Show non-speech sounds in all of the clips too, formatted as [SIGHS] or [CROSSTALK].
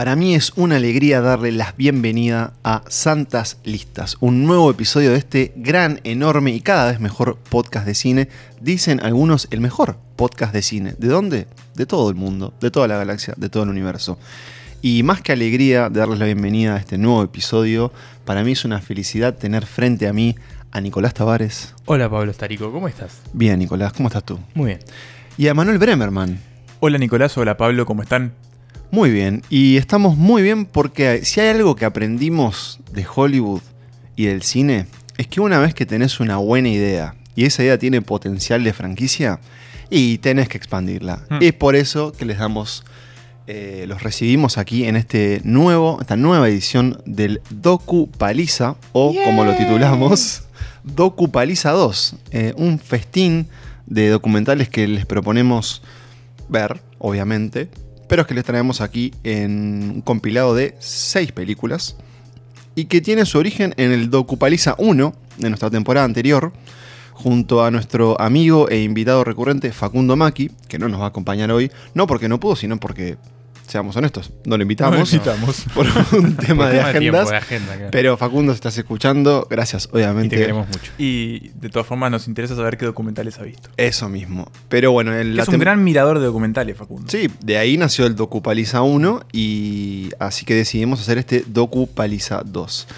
Para mí es una alegría darle la bienvenida a Santas Listas, un nuevo episodio de este gran, enorme y cada vez mejor podcast de cine. Dicen algunos el mejor podcast de cine. ¿De dónde? De todo el mundo, de toda la galaxia, de todo el universo. Y más que alegría de darles la bienvenida a este nuevo episodio, para mí es una felicidad tener frente a mí a Nicolás Tavares. Hola Pablo Starico, ¿cómo estás? Bien, Nicolás, ¿cómo estás tú? Muy bien. Y a Manuel Bremerman. Hola Nicolás, hola Pablo, ¿cómo están? Muy bien, y estamos muy bien porque si hay algo que aprendimos de Hollywood y del cine, es que una vez que tenés una buena idea y esa idea tiene potencial de franquicia, y tenés que expandirla. Hmm. Es por eso que les damos, eh, los recibimos aquí en este nuevo, esta nueva edición del Docu Paliza, o como lo titulamos, Docu Paliza 2, eh, un festín de documentales que les proponemos ver, obviamente, pero es que les traemos aquí en un compilado de seis películas y que tiene su origen en el Docupaliza 1 de nuestra temporada anterior, junto a nuestro amigo e invitado recurrente Facundo Maki, que no nos va a acompañar hoy, no porque no pudo, sino porque, seamos honestos, no lo invitamos invitamos. [LAUGHS] por un tema de tiempo, agendas. de agenda, claro. Pero Facundo, si estás escuchando, gracias, y te obviamente. queremos mucho. Y de todas formas nos interesa saber qué documentales ha visto. Eso mismo. Pero bueno, el, es un gran mirador de documentales, Facundo. Sí, de ahí nació el Docupaliza 1 y así que decidimos hacer este Docupaliza 2.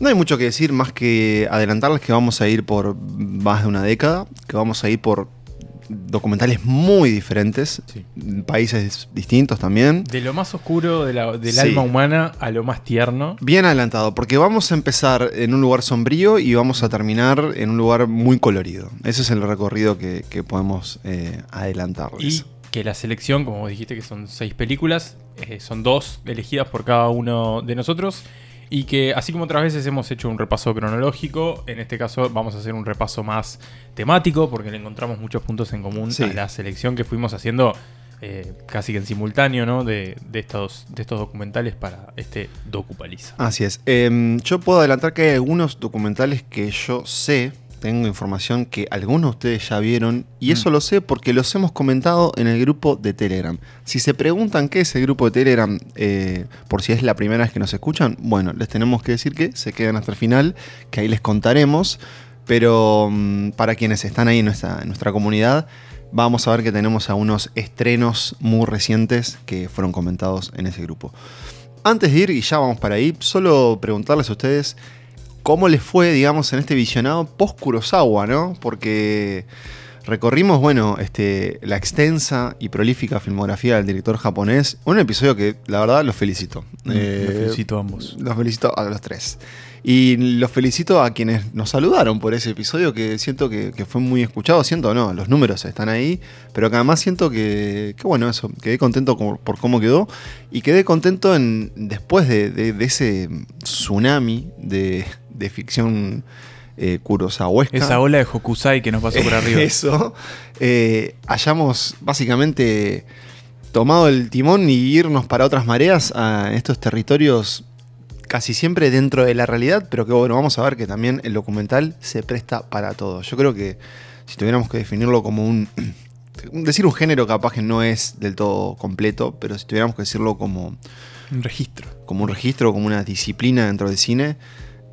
No hay mucho que decir más que adelantarles que vamos a ir por más de una década, que vamos a ir por documentales muy diferentes, Sí. países distintos también. De lo más oscuro de la- del Sí. alma humana a lo más tierno. Bien adelantado, porque vamos a empezar en un lugar sombrío y vamos a terminar en un lugar muy colorido. Ese es el recorrido que, que podemos eh, adelantarles. Y que la selección, como vos dijiste, que son seis películas, eh, son dos elegidas por cada uno de nosotros. Y que así como otras veces hemos hecho un repaso cronológico, en este caso vamos a hacer un repaso más temático, porque le encontramos muchos puntos en común Sí. a la selección que fuimos haciendo eh, casi que en simultáneo, ¿no? De, de estos, de estos documentales para este docupaliza. Así es. Em, yo puedo adelantar que hay algunos documentales que yo sé, tengo información que algunos de ustedes ya vieron, y eso lo sé porque los hemos comentado en el grupo de Telegram. Si se preguntan qué es el grupo de Telegram, eh, por si es la primera vez que nos escuchan, bueno, les tenemos que decir que se quedan hasta el final, que ahí les contaremos. Pero mm, para quienes están ahí en nuestra, en nuestra comunidad, vamos a ver que tenemos a unos estrenos muy recientes que fueron comentados en ese grupo. Antes de ir, y ya vamos para ahí, solo preguntarles a ustedes cómo les fue, digamos, en este visionado post-Kurosawa, ¿no? Porque recorrimos, bueno, este, la extensa y prolífica filmografía del director japonés. Un episodio que, la verdad, los felicito. Mm, Eh, Los felicito a ambos. los felicito a los tres. Y los felicito a quienes nos saludaron por ese episodio que siento que, que fue muy escuchado. Siento, no, los números están ahí. Pero que además siento que, que bueno, eso, quedé contento por cómo quedó. Y quedé contento en, después de, de- de ese tsunami de, de ficción eh, kurosawesca. Esa ola de Hokusai que nos pasó por [LAUGHS] arriba. Eso, eh, hayamos básicamente tomado el timón y irnos para otras mareas a estos territorios casi siempre dentro de la realidad, pero que bueno, vamos a ver que también el documental se presta para todo. Yo creo que si tuviéramos que definirlo como un... [CLEARS THROAT] Decir un género capaz que no es del todo completo, pero si tuviéramos que decirlo como Un registro. como un registro, como una disciplina dentro del cine.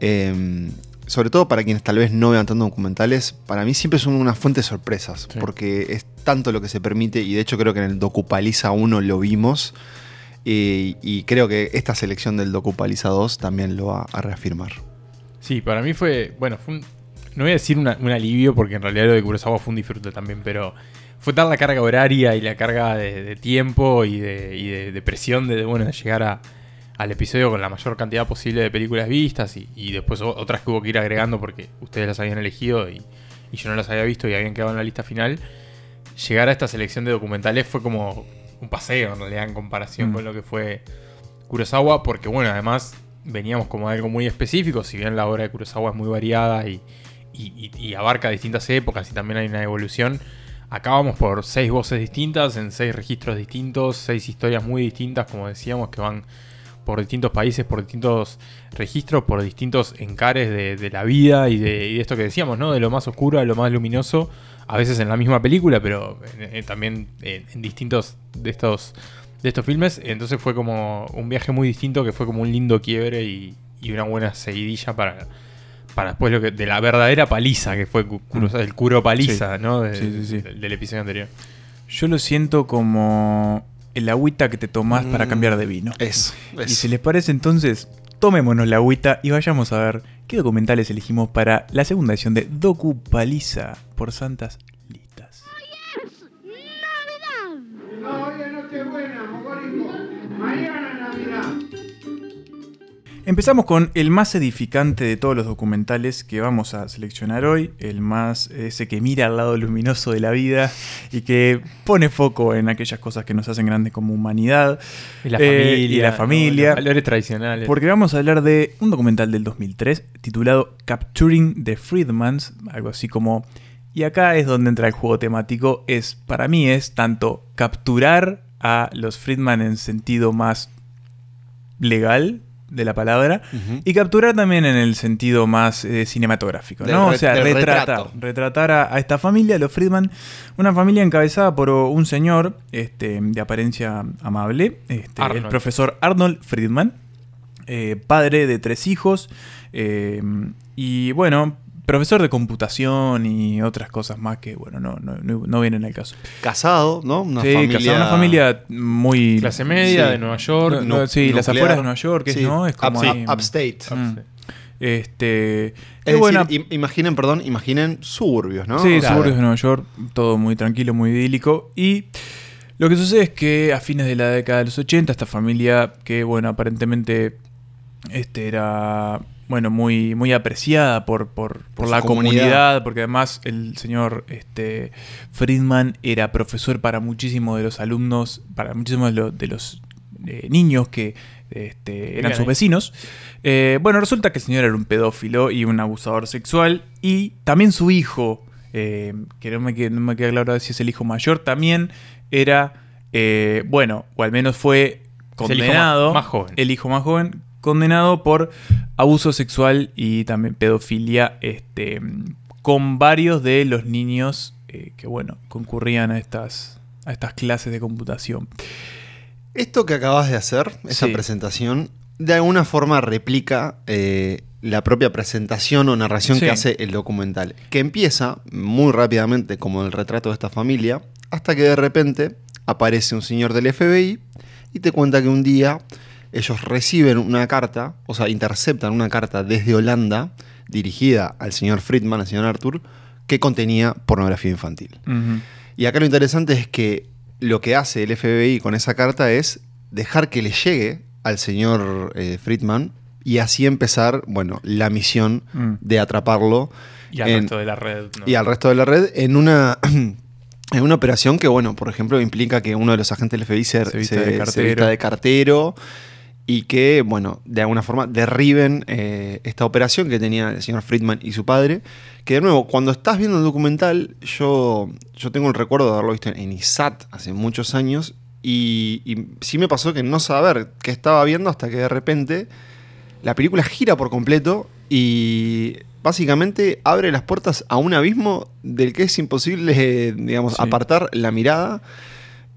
Eh, sobre todo para quienes tal vez no vean tanto documentales, para mí siempre son una fuente de sorpresas, Sí. porque es tanto lo que se permite, y de hecho creo que en el Docupaliza 1 lo vimos, y, y creo que esta selección del Docupaliza 2 también lo va a reafirmar. Sí, para mí fue, bueno, fue un- no voy a decir una- un alivio porque en realidad lo de Kurosawa fue un disfrute también, pero fue tal la carga horaria y la carga de, de tiempo y de, y de- de presión de, bueno, de llegar a- al episodio con la mayor cantidad posible de películas vistas y, y después otras que hubo que ir agregando porque ustedes las habían elegido y, y yo no las había visto y habían quedado en la lista final. Llegar a esta selección de documentales fue como un paseo en realidad en comparación Mm. con lo que fue Kurosawa, porque bueno, además veníamos como de algo muy específico, si bien la obra de Kurosawa es muy variada y- y abarca distintas épocas y también hay una evolución, acá vamos por seis voces distintas, en seis registros distintos, seis historias muy distintas, como decíamos, que van por distintos países, por distintos registros, por distintos encares de, de la vida y de, y de esto que decíamos, ¿no? De lo más oscuro a lo más luminoso, a veces en la misma película, pero eh, también eh, en distintos de estos de estos filmes. Entonces fue como un viaje muy distinto que fue como un lindo quiebre y, y una buena seguidilla para, para después lo que, de la verdadera paliza que fue Kurosawa, el Kuro paliza, Sí. ¿no? De- Sí, sí, sí. Del, del episodio anterior. Yo lo siento como el agüita que te tomás para Mm, cambiar de vino. Eso. Y eso. si les parece entonces, tomémonos la agüita y vayamos a ver qué documentales elegimos para la segunda edición de Docu Paliza por Santas Empezamos con el más edificante de todos los documentales que vamos a seleccionar hoy, el más ese que mira al lado luminoso de la vida y que pone foco en aquellas cosas que nos hacen grandes como humanidad. Y la Eh, familia. y la ¿no? familia. Los valores tradicionales. Porque vamos a hablar de un documental del 2003 titulado Capturing the Freedmans, algo así como... Y acá es donde entra el juego temático, es para mí es tanto capturar a los Friedman en sentido más legal de la palabra y capturar también en el sentido más eh, cinematográfico, Del ¿no? re- o sea, retratar, retrato. retratar a, a esta familia, los Friedman, una familia encabezada por un señor este, de apariencia amable, este, el profesor Arnold Friedman, eh, padre de tres hijos, eh, y bueno, profesor de computación y otras cosas más que, bueno, no, no, no, no vienen al caso. Casado, ¿no? Una sí, familia. casado, una familia muy... Clase media Sí. de Nueva York. No, no, sí, las afueras de Nueva York, Sí. ¿no? Es como Up- ahí- Upstate. Mm. Este. Es qué decir, buena- im- imaginen, perdón, imaginen suburbios, ¿no? Sí, suburbios de Nueva York, todo muy tranquilo, muy idílico. Y lo que sucede es que a fines de la década de los 80, esta familia, que bueno, aparentemente este era bueno, muy, muy apreciada por, por, por Por la comunidad. comunidad. porque además el señor este, Friedman era profesor para muchísimos de los alumnos, para muchísimos de los, de los, eh, niños que este, eran sus vecinos. Eh, bueno, resulta que el señor era un pedófilo y un abusador sexual. Y también su hijo, eh, que no me, queda, no me queda claro si es el hijo mayor, también era, eh, bueno, o al menos fue Es el hijo condenado. más- más joven. El hijo más joven, condenado por abuso sexual y también pedofilia este, con varios de los niños eh, que, bueno, concurrían a estas, a estas clases de computación. Esto que acabas de hacer, esa Sí. presentación, de alguna forma replica eh, la propia presentación o narración Sí. que hace el documental, que empieza muy rápidamente como el retrato de esta familia, hasta que de repente aparece un señor del FBI y te cuenta que un día ellos reciben una carta, o sea, interceptan una carta desde Holanda dirigida al señor Friedman, al señor Arthur, que contenía pornografía infantil. Y acá lo interesante es que lo que hace el FBI con esa carta es dejar que le llegue al señor eh, Friedman y así empezar, bueno, la misión Mm. de atraparlo Y al en- resto de la red. ¿no? y al resto de la red en una, [CLEARS THROAT] en una operación que, bueno, por ejemplo, implica que uno de los agentes del FBI se, Se se- vista de se cartero. vista de cartero y que, bueno, de alguna forma derriben eh, esta operación que tenía el señor Friedman y su padre. Que de nuevo, cuando estás viendo el documental, yo, yo tengo el recuerdo de haberlo visto en ISAT hace muchos años y, y sí me pasó que no saber qué estaba viendo hasta que de repente la película gira por completo y básicamente abre las puertas a un abismo del que es imposible, digamos, Sí. apartar la mirada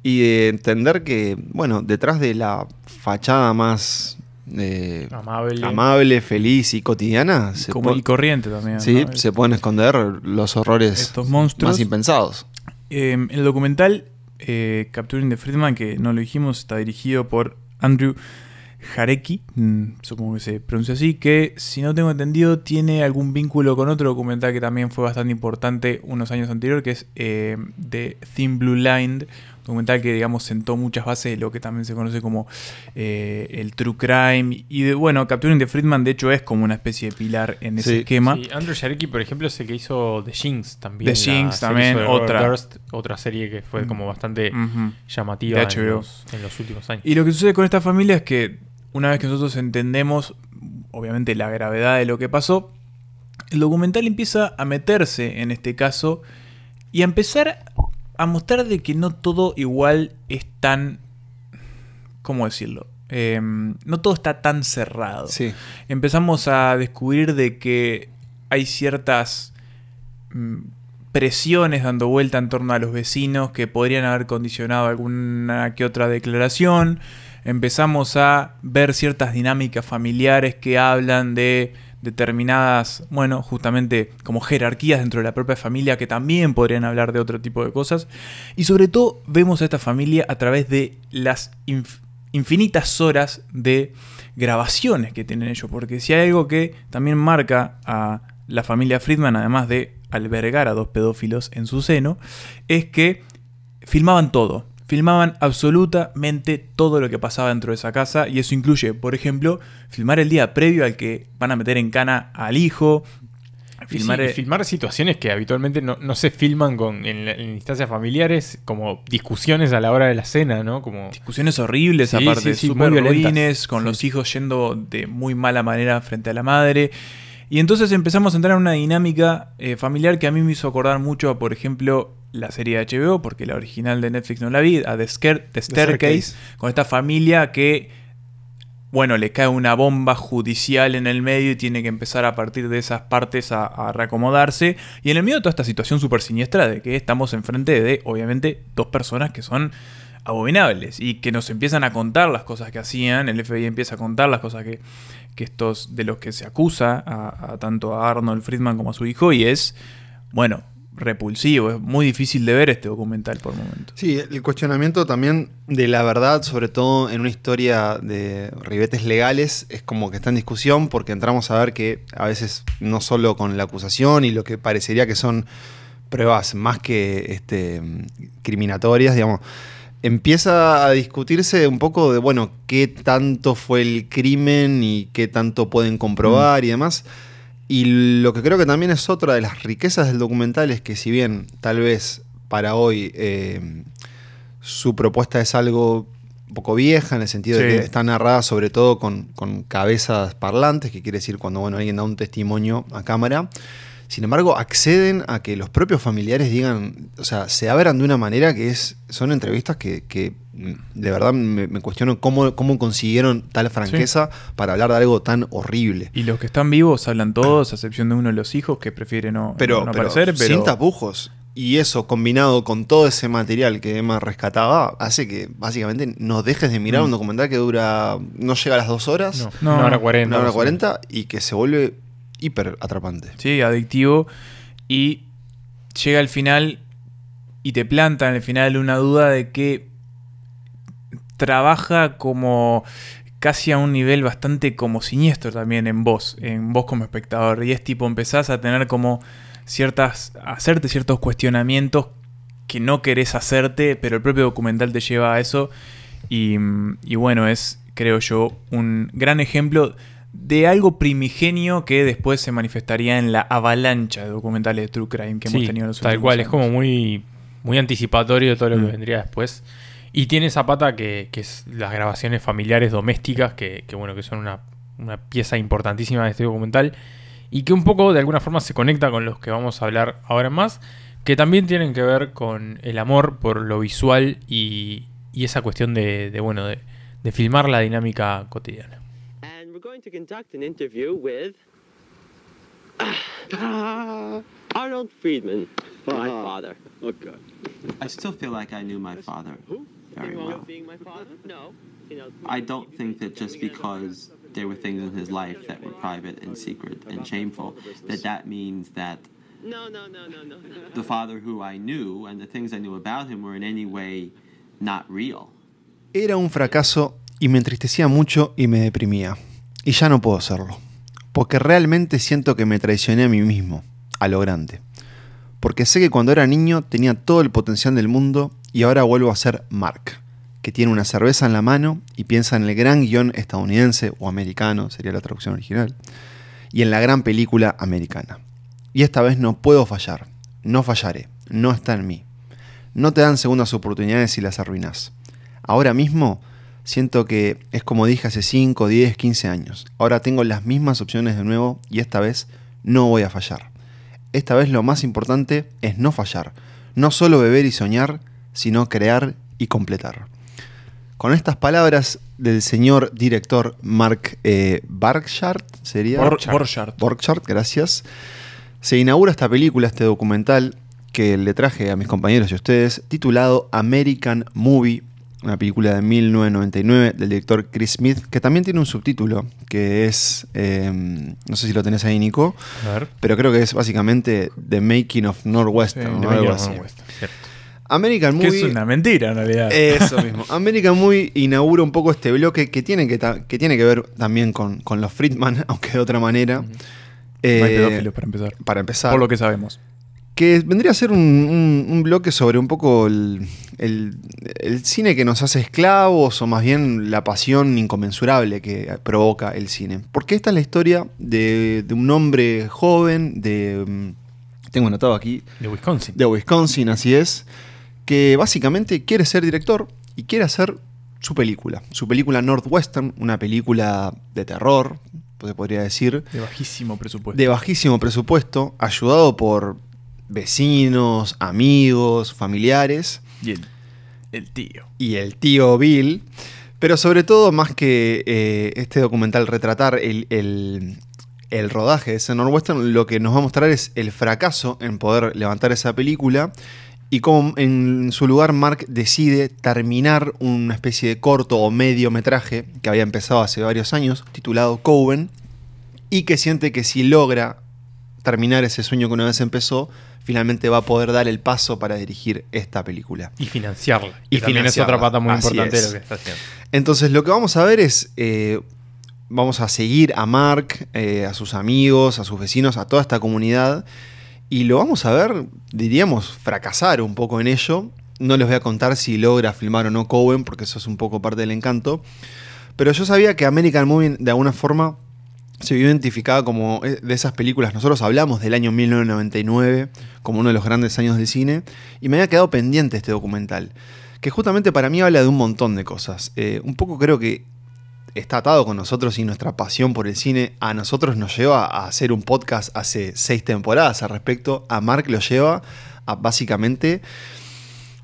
y de entender que, bueno, detrás de la fachada más eh, Amable. amable, feliz y cotidiana, se, Como y corriente también. sí, ¿no? se pueden esconder los horrores Estos monstruos. más impensados. Eh, el documental eh, Capturing the Friedman, que no lo dijimos, está dirigido por Andrew Jarecki, mm, supongo que se pronuncia así, que si no tengo entendido tiene algún vínculo con otro documental que también fue bastante importante unos años anterior, que es eh, The Thin Blue Line, documental que digamos sentó muchas bases de lo que también se conoce como eh, el true crime y de, bueno, Capturing the Friedman de hecho es como una especie de pilar en ese esquema. Sí, Andrew Jarecki, por ejemplo, es el que hizo The Jinx también. The Jinx también, otra. Durst, otra serie que fue como bastante Ujú. llamativa De en los, en los últimos años. Y lo que sucede con esta familia es que una vez que nosotros entendemos, obviamente, la gravedad de lo que pasó, el documental empieza a meterse en este caso y a empezar a mostrar de que no todo igual es tan... ¿Cómo decirlo? Eh, no todo está tan cerrado. Sí. Empezamos a descubrir de que hay ciertas mm, presiones dando vuelta en torno a los vecinos que podrían haber condicionado alguna que otra declaración. Empezamos a ver ciertas dinámicas familiares que hablan de determinadas, bueno, justamente como jerarquías dentro de la propia familia que también podrían hablar de otro tipo de cosas. Y sobre todo vemos a esta familia a través de las infinitas horas de grabaciones que tienen ellos. Porque si hay algo que también marca a la familia Friedman, además de albergar a dos pedófilos en su seno, es que filmaban todo. Filmaban absolutamente todo lo que pasaba dentro de esa casa y eso incluye, por ejemplo, filmar el día previo al que van a meter en cana al hijo, Filmar, filmar, situaciones que habitualmente no, se filman con, en, instancias familiares, como discusiones a la hora de la cena, ¿no? Como... Discusiones horribles, aparte, sí, súper ruines, con los hijos yendo de muy mala manera frente a la madre. Y entonces empezamos a entrar en una dinámica eh, familiar que a mí me hizo acordar mucho a, por ejemplo, la serie de HBO, porque la original de Netflix no la vi, a The, The Staircase, con esta familia que bueno, le cae una bomba judicial en el medio y tiene que empezar a partir de esas partes a, reacomodarse. Y en el medio de toda esta situación súper siniestra de que estamos enfrente de, obviamente, dos personas que son abominables y que nos empiezan a contar las cosas que hacían, el FBI empieza a contar las cosas que, que estos de los que se acusa a, tanto a Arnold Friedman como a su hijo y es, bueno, repulsivo, es muy difícil de ver este documental por momento. Sí, el cuestionamiento también de la verdad, sobre todo en una historia de ribetes legales, es como que está en discusión porque entramos a ver que a veces no solo con la acusación y lo que parecería que son pruebas más que este, criminatorias, digamos, empieza a discutirse un poco de, bueno, qué tanto fue el crimen y qué tanto pueden comprobar mm. y demás. Y lo que creo que también es otra de las riquezas del documental es que si bien tal vez para hoy eh, su propuesta es algo un poco vieja, en el sentido de que está narrada sobre todo con, cabezas parlantes, que quiere decir cuando bueno, alguien da un testimonio a cámara. Sin embargo, acceden a que los propios familiares digan, o sea, se abran de una manera que es, son entrevistas que, de verdad me, cuestiono cómo, cómo consiguieron tal franqueza para hablar de algo tan horrible. Y los que están vivos hablan todos, a excepción de uno de los hijos que prefiere no, pero, aparecer. Pero, sin tapujos. Y eso, combinado con todo ese material que Emma rescataba, hace que básicamente no dejes de mirar mm. un documental que dura. no llega a las dos horas. No, una hora cuarenta. Una hora cuarenta y que se vuelve hiper atrapante. Sí, adictivo. Y llega al final y te planta en el final una duda de que trabaja como casi a un nivel bastante como siniestro también en vos, en vos como espectador. Y es tipo, empezás a tener como ciertas, hacerte ciertos cuestionamientos que no querés hacerte, pero el propio documental te lleva a eso. Y, y bueno, es, creo yo, un gran ejemplo de algo primigenio que después se manifestaría en la avalancha de documentales de True Crime que hemos tenido en los Tal cual, es como muy, muy anticipatorio de todo lo que mm. vendría después. Y tiene esa pata que, es las grabaciones familiares domésticas, que, bueno, que son una, una, pieza importantísima de este documental. Y que un poco de alguna forma se conecta con los que vamos a hablar ahora más. Que también tienen que ver con el amor por lo visual y, y esa cuestión de, de bueno, de, de filmar la dinámica cotidiana. Going to conduct an interview with [SIGHS] Arnold Friedman, my uh-huh. father. Oh, God. I still feel like I knew my father Who? very well. Being my father? No. I don't think that just because there were things in his life that were private and secret and shameful, that that means that no, no, no, no, no. the father who I knew and the things I knew about him were in any way not real. Era un fracaso y me entristecía mucho y me deprimía. Y ya no puedo hacerlo. Porque realmente siento que me traicioné a mí mismo, a lo grande. Porque sé que cuando era niño tenía todo el potencial del mundo y ahora vuelvo a ser Mark, que tiene una cerveza en la mano y piensa en el gran guion estadounidense o americano, sería la traducción original, y en la gran película americana. Y esta vez no puedo fallar, no fallaré, no está en mí. No te dan segundas oportunidades si las arruinas. Ahora mismo Siento que es como dije hace 5, 10, 15 años. Ahora tengo las mismas opciones de nuevo y esta vez no voy a fallar. Esta vez lo más importante es no fallar. No solo beber y soñar, sino crear y completar. Con estas palabras del señor director Mark eh, sería... Borchardt. Borchardt, gracias. Se inaugura esta película, este documental, que le traje a mis compañeros y a ustedes, titulado American Movie, una película de 1999 del director Chris Smith, que también tiene un subtítulo, que es, eh, no sé si lo tenés ahí, Nico, A ver. pero creo que es básicamente The Making of Northwestern. Sí, o The algo Making of así. Northwestern, Cierto. American Que Movie... es una mentira en realidad. Eso [LAUGHS] mismo. American Movie inaugura un poco este bloque que tiene que, que, tiene que ver también con, con los Friedman, [LAUGHS] aunque de otra manera. no Eh, hay pedófilos para empezar. para empezar. Por lo que sabemos. Que vendría a ser un, un- un bloque sobre un poco el, el- el cine que nos hace esclavos o más bien la pasión inconmensurable que provoca el cine. Porque esta es la historia de, de un hombre joven de... mm, Tengo anotado aquí, De Wisconsin. de Wisconsin, así es, que básicamente quiere ser director y quiere hacer su película. Su película Northwestern, una película de terror, se podría decir, De bajísimo presupuesto. de bajísimo presupuesto, ayudado por vecinos, amigos, familiares Y el, el tío. y el tío Bill. Pero sobre todo, más que eh, este documental retratar el, el- el rodaje de ese Northwestern, lo que nos va a mostrar es el fracaso en poder levantar esa película y cómo en su lugar Mark decide terminar una especie de corto o mediometraje que había empezado hace varios años, titulado Coven, y que siente que si logra terminar ese sueño que una vez empezó, finalmente va a poder dar el paso para dirigir esta película. Y financiarla. Y Y también es financiarla. otra pata muy Así importante de lo que está haciendo. Entonces lo que vamos a ver es, eh, vamos a seguir a Mark, eh, a sus amigos, a sus vecinos, a toda esta comunidad, y lo vamos a ver, diríamos, fracasar un poco en ello. No les voy a contar si logra filmar o no Cohen, porque eso es un poco parte del encanto. Pero yo sabía que American Movie de alguna forma se vio identificada como eh, de esas películas. Nosotros hablamos del año 1999 como uno de los grandes años del cine y me había quedado pendiente este documental, que justamente para mí habla de un montón de cosas. Eh, un poco creo que está atado con nosotros y nuestra pasión por el cine a nosotros nos lleva a hacer un podcast hace seis temporadas al respecto. A Mark lo lleva a básicamente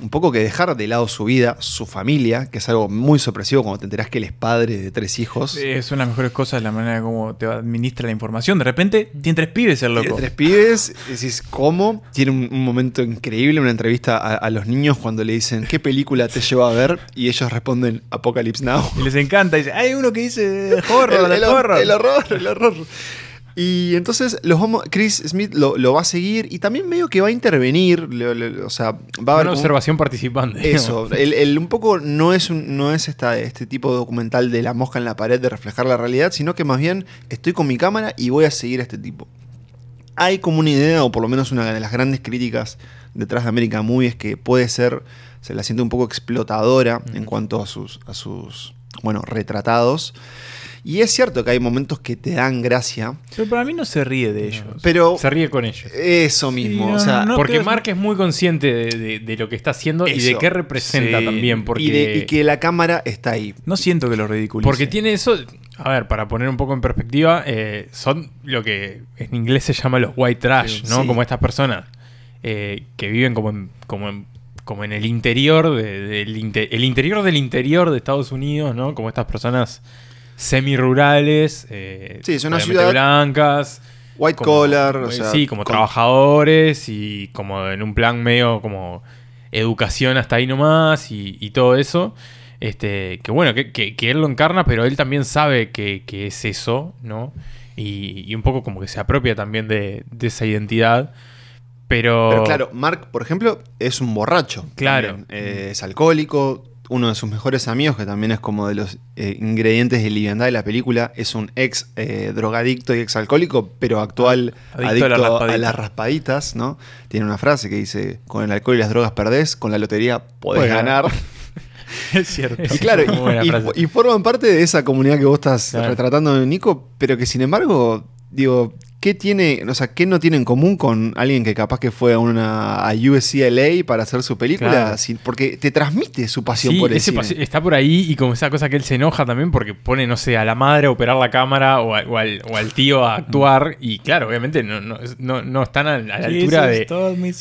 un poco que dejar de lado su vida, su familia, que es algo muy sorpresivo cuando te enterás que él es padre de tres hijos. Es una de las mejores cosas la manera como te administra la información. De repente tiene tres pibes el Tiene loco. tres pibes, decís, ¿cómo? Tiene un, un momento increíble, una entrevista a, a los niños cuando le dicen, ¿qué película te lleva a ver? Y ellos responden, Apocalypse Now. Y les encanta. Dice, hay uno que dice horror, [LAUGHS] el, el, el- horror. el horror, el horror. Y entonces los vamos, Chris Smith lo, lo va a seguir y también medio que va a intervenir, le- le- o sea, va a haber Una observación participante. Eso, el, el- un poco no es, un- no es esta, este tipo de documental de la mosca en la pared de reflejar la realidad, sino que más bien estoy con mi cámara y voy a seguir a este tipo. Hay como una idea, o por lo menos una de las grandes críticas detrás de American Movie es que puede ser, se la siente un poco explotadora en cuanto a sus, a sus, bueno, retratados. Y es cierto que hay momentos que te dan gracia, Pero para mí no se ríe de ellos. pero Se ríe con ellos. eso mismo, no, o sea, no, porque creo- Mark es muy consciente de, de- de lo que está haciendo y de qué representa Sí. también. Porque, y, de- y que la cámara está ahí. No siento que lo ridiculice. porque tiene eso. A ver, para poner un poco en perspectiva, eh, son lo que en inglés se llama los white trash, Sí. ¿no? Sí. Como estas personas eh, que viven como en, como en, como en el interior de- del inte- el interior del interior de Estados Unidos, ¿no? Como estas personas semi-rurales, eh, Sí, es una obviamente ciudad- blancas, White como- collar, o sea, sí, como con- trabajadores y como en un plan medio como educación hasta ahí nomás y, y todo eso. Este, que bueno, que, que- que él lo encarna, pero él también sabe que, que es eso, ¿no? Y, y un poco como que se apropia también de, de esa identidad. Pero, Pero claro, Mark, por ejemplo, es un borracho. Claro. Eh, es alcohólico. Uno de sus mejores amigos, que también es como de los eh, ingredientes de liviandad de la película, es un ex eh, drogadicto y ex alcohólico, pero actual Adicto a las a, raspaditas. las raspaditas, ¿no? Tiene una frase que dice, con el alcohol y las drogas perdés, con la lotería podés ganar. ganar. [LAUGHS] es cierto. Y claro, y forman parte de esa comunidad que vos estás Claro. retratando, Nico, pero que sin embargo, digo, ¿qué tiene, o sea, qué no tiene en común con alguien que capaz que fue a una a USCLA para hacer su película? Claro. Sin- porque te transmite su pasión Sí, por el ese cine. pasi- está por ahí y como esa cosa que él se enoja también porque pone, no sé, a la madre a operar la cámara o, a- o al, o al tío a actuar y claro, obviamente no, no, no, no están a, a la altura de...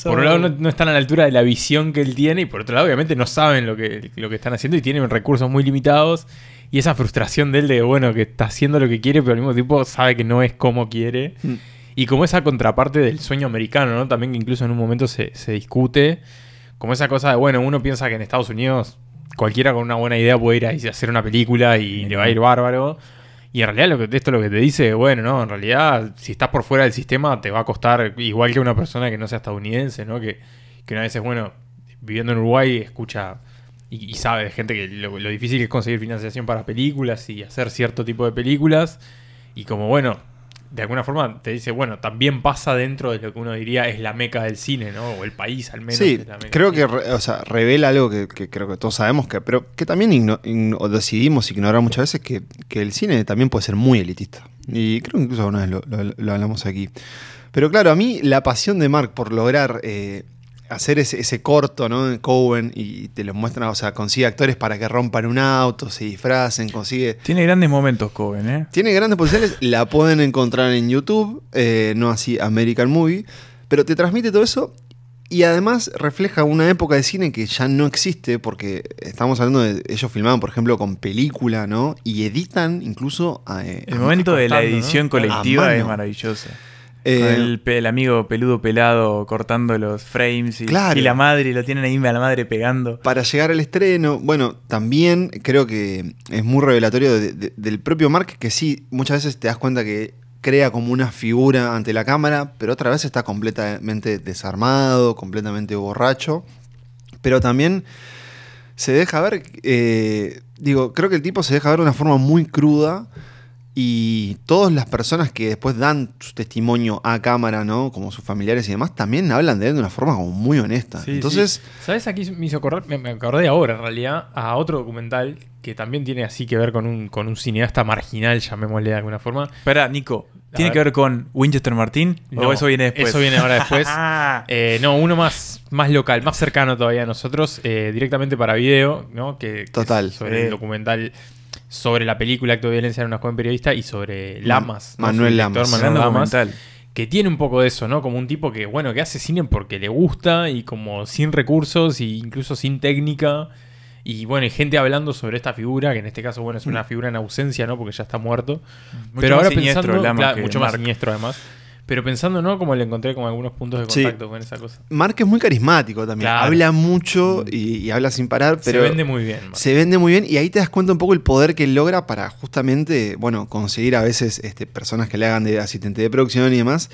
Por un lado no, no están a la altura de la visión que él tiene y por otro lado obviamente no saben lo que, lo que están haciendo y tienen recursos muy limitados y esa frustración de él de, bueno, que está haciendo lo que quiere pero al mismo tiempo sabe que no es como quiere. Mm. Y como esa contraparte del sueño americano, ¿no? También que incluso en un momento se, se discute. Como esa cosa de, bueno, uno piensa que en Estados Unidos cualquiera con una buena idea puede ir a hacer una película y le va a ir bárbaro. Y en realidad lo que, esto lo que te dice, bueno, no, en realidad si estás por fuera del sistema te va a costar igual que una persona que no sea estadounidense, ¿no? Que, que una vez es, bueno, viviendo en Uruguay escucha y, y sabe de gente que lo, lo difícil que es conseguir financiación para películas y hacer cierto tipo de películas. Y como, bueno, de alguna forma te dice, bueno, también pasa dentro de lo que uno diría es la meca del cine, ¿no? O el país al menos. Sí, es la meca creo que re- o sea, revela algo que, que creo que todos sabemos, que, pero que también igno- ign- o decidimos ignorar muchas veces, que, que el cine también puede ser muy elitista. Y creo que incluso una vez lo, lo- lo hablamos aquí. Pero claro, a mí la pasión de Mark por lograr eh, hacer ese, ese corto, ¿no? En Cowen, y te lo muestran, o sea, consigue actores para que rompan un auto, se disfracen, consigue... Tiene grandes momentos, Coven, ¿eh? Tiene grandes potenciales, la pueden encontrar en YouTube, eh, no así American Movie, pero te transmite todo eso y además refleja una época de cine que ya no existe porque estamos hablando de ellos filmaban, por ejemplo, con película, ¿no? Y editan incluso eh, El a- momento de la edición A colectiva es maravilloso. Eh, el, amigo peludo pelado cortando los frames y, Claro. y la madre, lo tienen ahí a la madre pegando. para llegar al estreno. Bueno, también creo que es muy revelatorio de- de- del propio Mark, que sí, muchas veces te das cuenta que crea como una figura ante la cámara, pero otra vez está completamente desarmado, completamente borracho. Pero también se deja ver, eh, digo, creo que el tipo se deja ver de una forma muy cruda. Y todas las personas que después dan su testimonio a cámara, ¿no? Como sus familiares y demás, también hablan de él de una forma como muy honesta. Sí, Entonces, sí. ¿Sabes? Aquí me hizo acordar, me, me acordé ahora en realidad, a otro documental que también tiene así que ver con un, con un cineasta marginal, llamémosle de alguna forma. Espera, Nico, ¿tiene que ver con Winchester Martín? ¿O No, eso viene después? Eso viene ahora después. [LAUGHS] Eh, no, uno más, más local, más cercano todavía a nosotros, eh, directamente para video, ¿no? Que, Total. sobre el documental sobre la película Acto de Violencia en una joven periodista y sobre Lamas. ¿no? Manuel Lamas. Manuel Lamas, que tiene un poco de eso, ¿no? Como un tipo que, bueno, que hace cine porque le gusta y como sin recursos e incluso sin técnica. Y bueno, y gente hablando sobre esta figura, que en este caso, bueno, es una figura en ausencia, ¿no? Porque ya está muerto. Mucho Pero más ahora siniestro pensando, claro, que mucho más Mark. siniestro además. Pero pensando, ¿no? Como le encontré como algunos puntos de Sí. contacto con esa cosa. Mark es muy carismático también. Claro. Habla mucho y, y habla sin parar, pero se vende muy bien. Mark. se vende muy bien y ahí te das cuenta un poco el poder que logra para justamente, bueno, conseguir a veces este, personas que le hagan de asistente de producción y demás.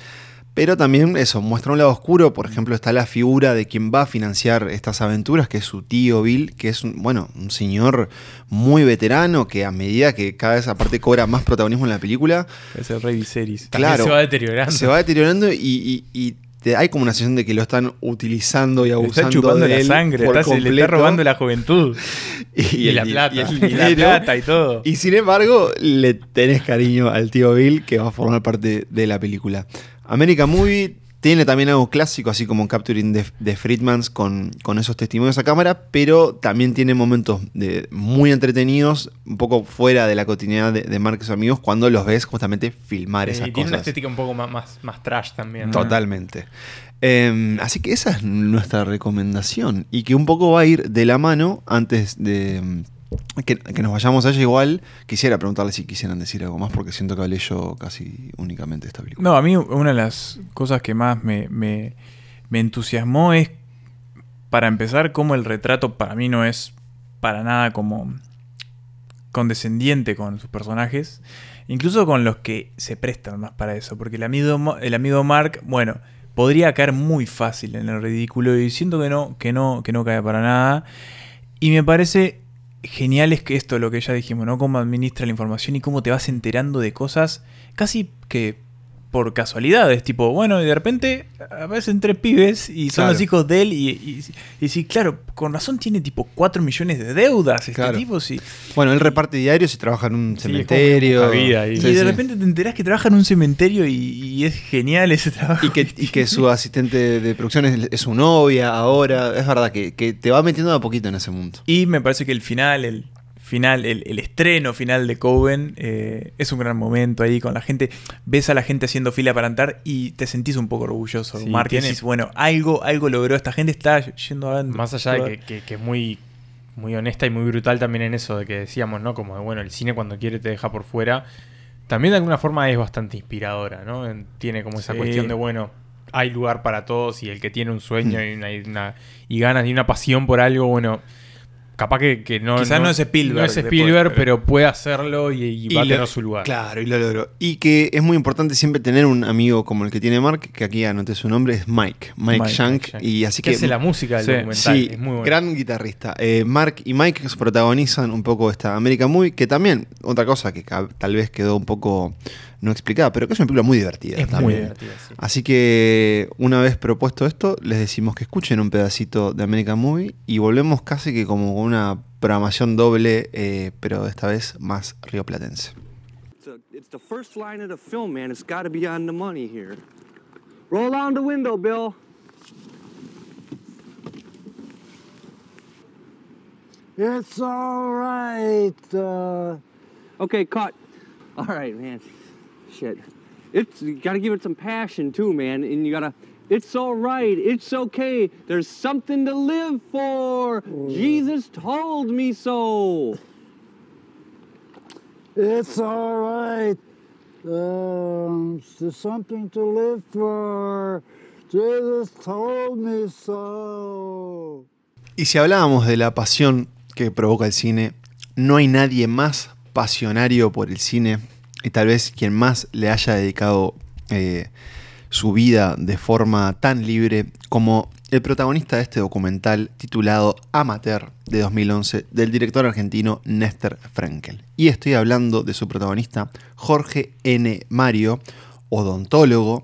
Pero también eso, muestra un lado oscuro. Por ejemplo, está la figura de quien va a financiar estas aventuras, que es su tío Bill, que es un, bueno, un señor muy veterano que a medida que cada vez aparte cobra más protagonismo en la película, Es el Rey Viserys. También claro, se va deteriorando. se va deteriorando y, y- y te- hay como una sensación de que lo están utilizando y Le abusando está chupando de la sangre, por está- se le está robando la juventud. [LAUGHS] Y la plata. el [LAUGHS] Y la plata y todo. Y sin embargo, le tenés cariño al tío Bill que va a formar parte de la película. American Movie tiene también algo clásico, así como Capturing de, de Friedmans con, con esos testimonios a cámara, pero también tiene momentos de, muy entretenidos, un poco fuera de la cotidianidad de, de Mark y sus amigos, cuando los ves justamente filmar Eh, esas y tiene una estética un poco más, más, más trash también. ¿no? Totalmente. Eh, así que esa es nuestra recomendación. Y que un poco va a ir de la mano antes de que, nos vayamos a ella. Igual quisiera preguntarle si quisieran decir algo más, porque siento que hablé yo casi únicamente de esta película. No, a mí una de las cosas que más me, me- me entusiasmó es, para empezar, cómo el retrato para mí no es para nada como condescendiente con sus personajes, incluso con los que se prestan más para eso, porque el amigo, el amigo Mark, bueno, podría caer muy fácil en el ridículo y siento que no, que no, que no cae para nada. Y me parece genial es que esto, lo que ya dijimos, ¿no? Cómo administra la información y cómo te vas enterando de cosas casi que por casualidades, tipo, bueno, y de repente aparecen tres pibes y son Claro. los hijos de él y, y, y sí, claro, con razón tiene tipo 4 millones de deudas este Claro. tipo, sí. Bueno, él reparte diarios y trabaja en un Sí, cementerio. vida. Y Sí, de sí. repente te enterás que trabaja en un cementerio y, y es genial ese trabajo. Y que, y que su asistente de producción es, es su novia ahora. Es verdad que, que te va metiendo de a poquito en ese mundo. Y me parece que el final, el final, el, el estreno final de Coven eh, es un gran momento ahí con la gente. Ves a la gente haciendo fila para entrar y te sentís un poco orgulloso. Sí, Mark, bueno, algo, algo logró. Esta gente está yendo adelante. Más allá de que, que- que es muy, muy honesta y muy brutal también en eso de que decíamos, ¿no? Como de, bueno, el cine cuando quiere te deja por fuera. también de alguna forma es bastante inspiradora, ¿no? En- Tiene como esa Sí. cuestión de, bueno, hay lugar para todos y el que tiene un sueño y, una, y una- y ganas y una pasión por algo, bueno, capaz que, que no, Quizás no es Spielberg no es después, Spielberg, pero- pero puede hacerlo y, y va a tener su lugar. Claro, y lo logró. Y que es muy importante siempre tener un amigo como el que tiene Mark, que aquí anoté su nombre, es Mike, Mike, Mike, Shank. Y así que que. hace la música del Sí. documental. Sí, es muy bueno. gran guitarrista. Eh, Mark y Mike protagonizan un poco esta American Movie, que también, otra cosa que tal vez quedó un poco no explicada, pero que es una película muy divertida. Es muy también. divertida, sí. Así que una vez propuesto esto, les decimos que escuchen un pedacito de American Movie y volvemos casi que como con una programación doble, eh, pero esta vez más rioplatense. It's the first line of the film, man. It's got to be on the money here. Roll down the window, Bill. It's all right. Uh, Okay, cut. All right, man. Shit. It's you got to give it some passion too, man. And you got to. It's all right. It's okay. There's something to live for. Jesus told me so. it's all right. Um, there's something to live for. Jesus told me so. Y si hablábamos de la pasión que provoca el cine, no hay nadie más pasionario por el cine y tal vez quien más le haya dedicado eh, su vida de forma tan libre como el protagonista de este documental titulado Amateur de 2011 del director argentino Néstor Frenkel. Y estoy hablando de su protagonista Jorge N. Mario, odontólogo,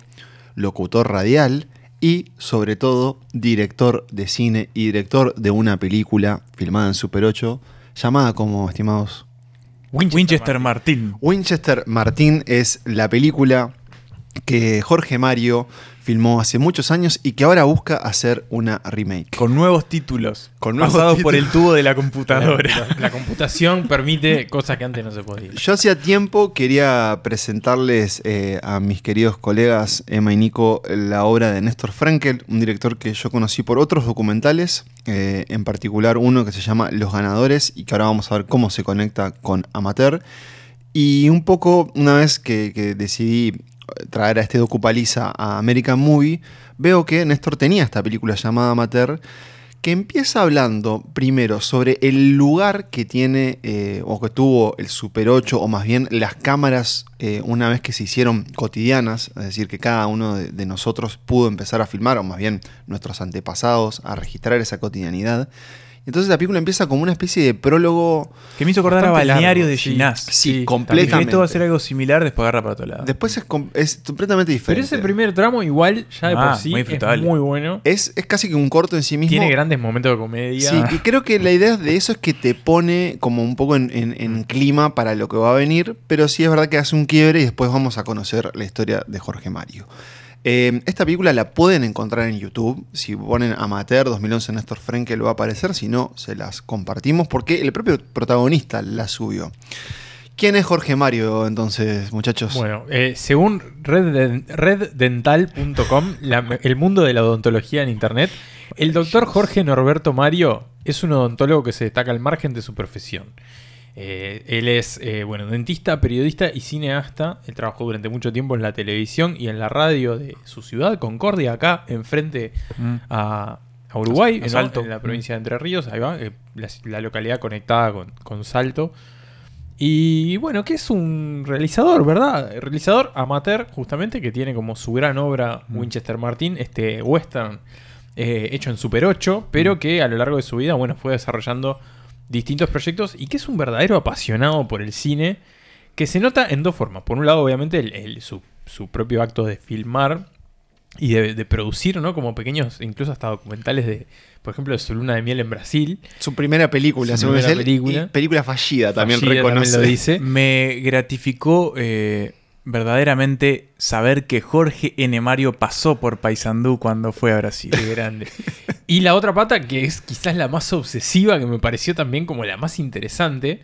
locutor radial y sobre todo director de cine y director de una película filmada en Super 8 llamada como, estimados, Winchester, Martin. Winchester Martín es la película que Jorge Mario filmó hace muchos años y que ahora busca hacer una remake. Con nuevos títulos. Con nuevos pasados por el tubo de la La, computadora. la- la computación permite cosas que antes no se podían. Yo hacía tiempo quería presentarles eh, a mis queridos colegas Emma y Nico la obra de Néstor Frankel, un director que yo conocí por otros documentales, eh, en particular uno que se llama Los Ganadores y que ahora vamos a ver cómo se conecta con Amateur. Y un poco, una vez que, que decidí traer a este docupaliza a American Movie, veo que Néstor tenía esta película llamada Amateur, que empieza hablando primero sobre el lugar que tiene eh, o que tuvo el Super 8, o más bien las cámaras eh, una vez que se hicieron cotidianas, es decir, que cada uno de, de nosotros pudo empezar a filmar, o más bien nuestros antepasados, a registrar esa cotidianidad. Entonces la película empieza como una especie de prólogo Que me hizo acordar a Balneario largo, de. Ginás. Sí, Sí, completamente. esto va a ser algo similar, después agarra para otro lado. Después es, com- es completamente Pero diferente. ese primer tramo igual ya de Ah, por sí muy es muy bueno. es, es casi que un corto en sí mismo. Tiene grandes momentos de comedia. Sí, y creo que la idea de eso es que te pone como un poco en, en- en clima para lo que va a venir, pero sí es verdad que hace un quiebre y después vamos a conocer la historia de Jorge Mario. Eh, esta película la pueden encontrar en YouTube. Si ponen Amateur 2011 Néstor Frenkel va a aparecer. Si no, se las compartimos porque el propio protagonista la subió. ¿Quién es Jorge Mario entonces, muchachos? Bueno, eh, según redden- reddental.com, el mundo de la odontología en Internet, el doctor Jorge Norberto Mario es un odontólogo que se destaca al margen de su profesión. Eh, él es, eh, bueno, dentista, periodista y cineasta. Él trabajó durante mucho tiempo en la televisión y en la radio de su ciudad, Concordia, acá, enfrente Mm. a, a Uruguay, A. Salto. en la provincia de Entre Ríos, ahí va, eh, la, la localidad conectada con, con Salto. Y bueno, que es un realizador, ¿verdad? Realizador amateur, justamente, que tiene como su gran obra Winchester Martin, este western eh, hecho en Super 8, pero que a lo largo de su vida, bueno, fue desarrollando distintos proyectos y que es un verdadero apasionado por el cine, que se nota en dos formas. Por un lado, obviamente, el- el- su, su propio acto de filmar y de, de producir, ¿no? Como pequeños, incluso hasta documentales de, por ejemplo, de su luna de miel en Brasil. Su primera película, Su según primera película. y película fallida también Fallida reconoce. lo dice. Me gratificó eh, verdaderamente saber que Jorge N. Mario pasó por Paysandú cuando fue a Brasil. Qué grande. Y la otra pata, que es quizás la más obsesiva, que me pareció también como la más interesante,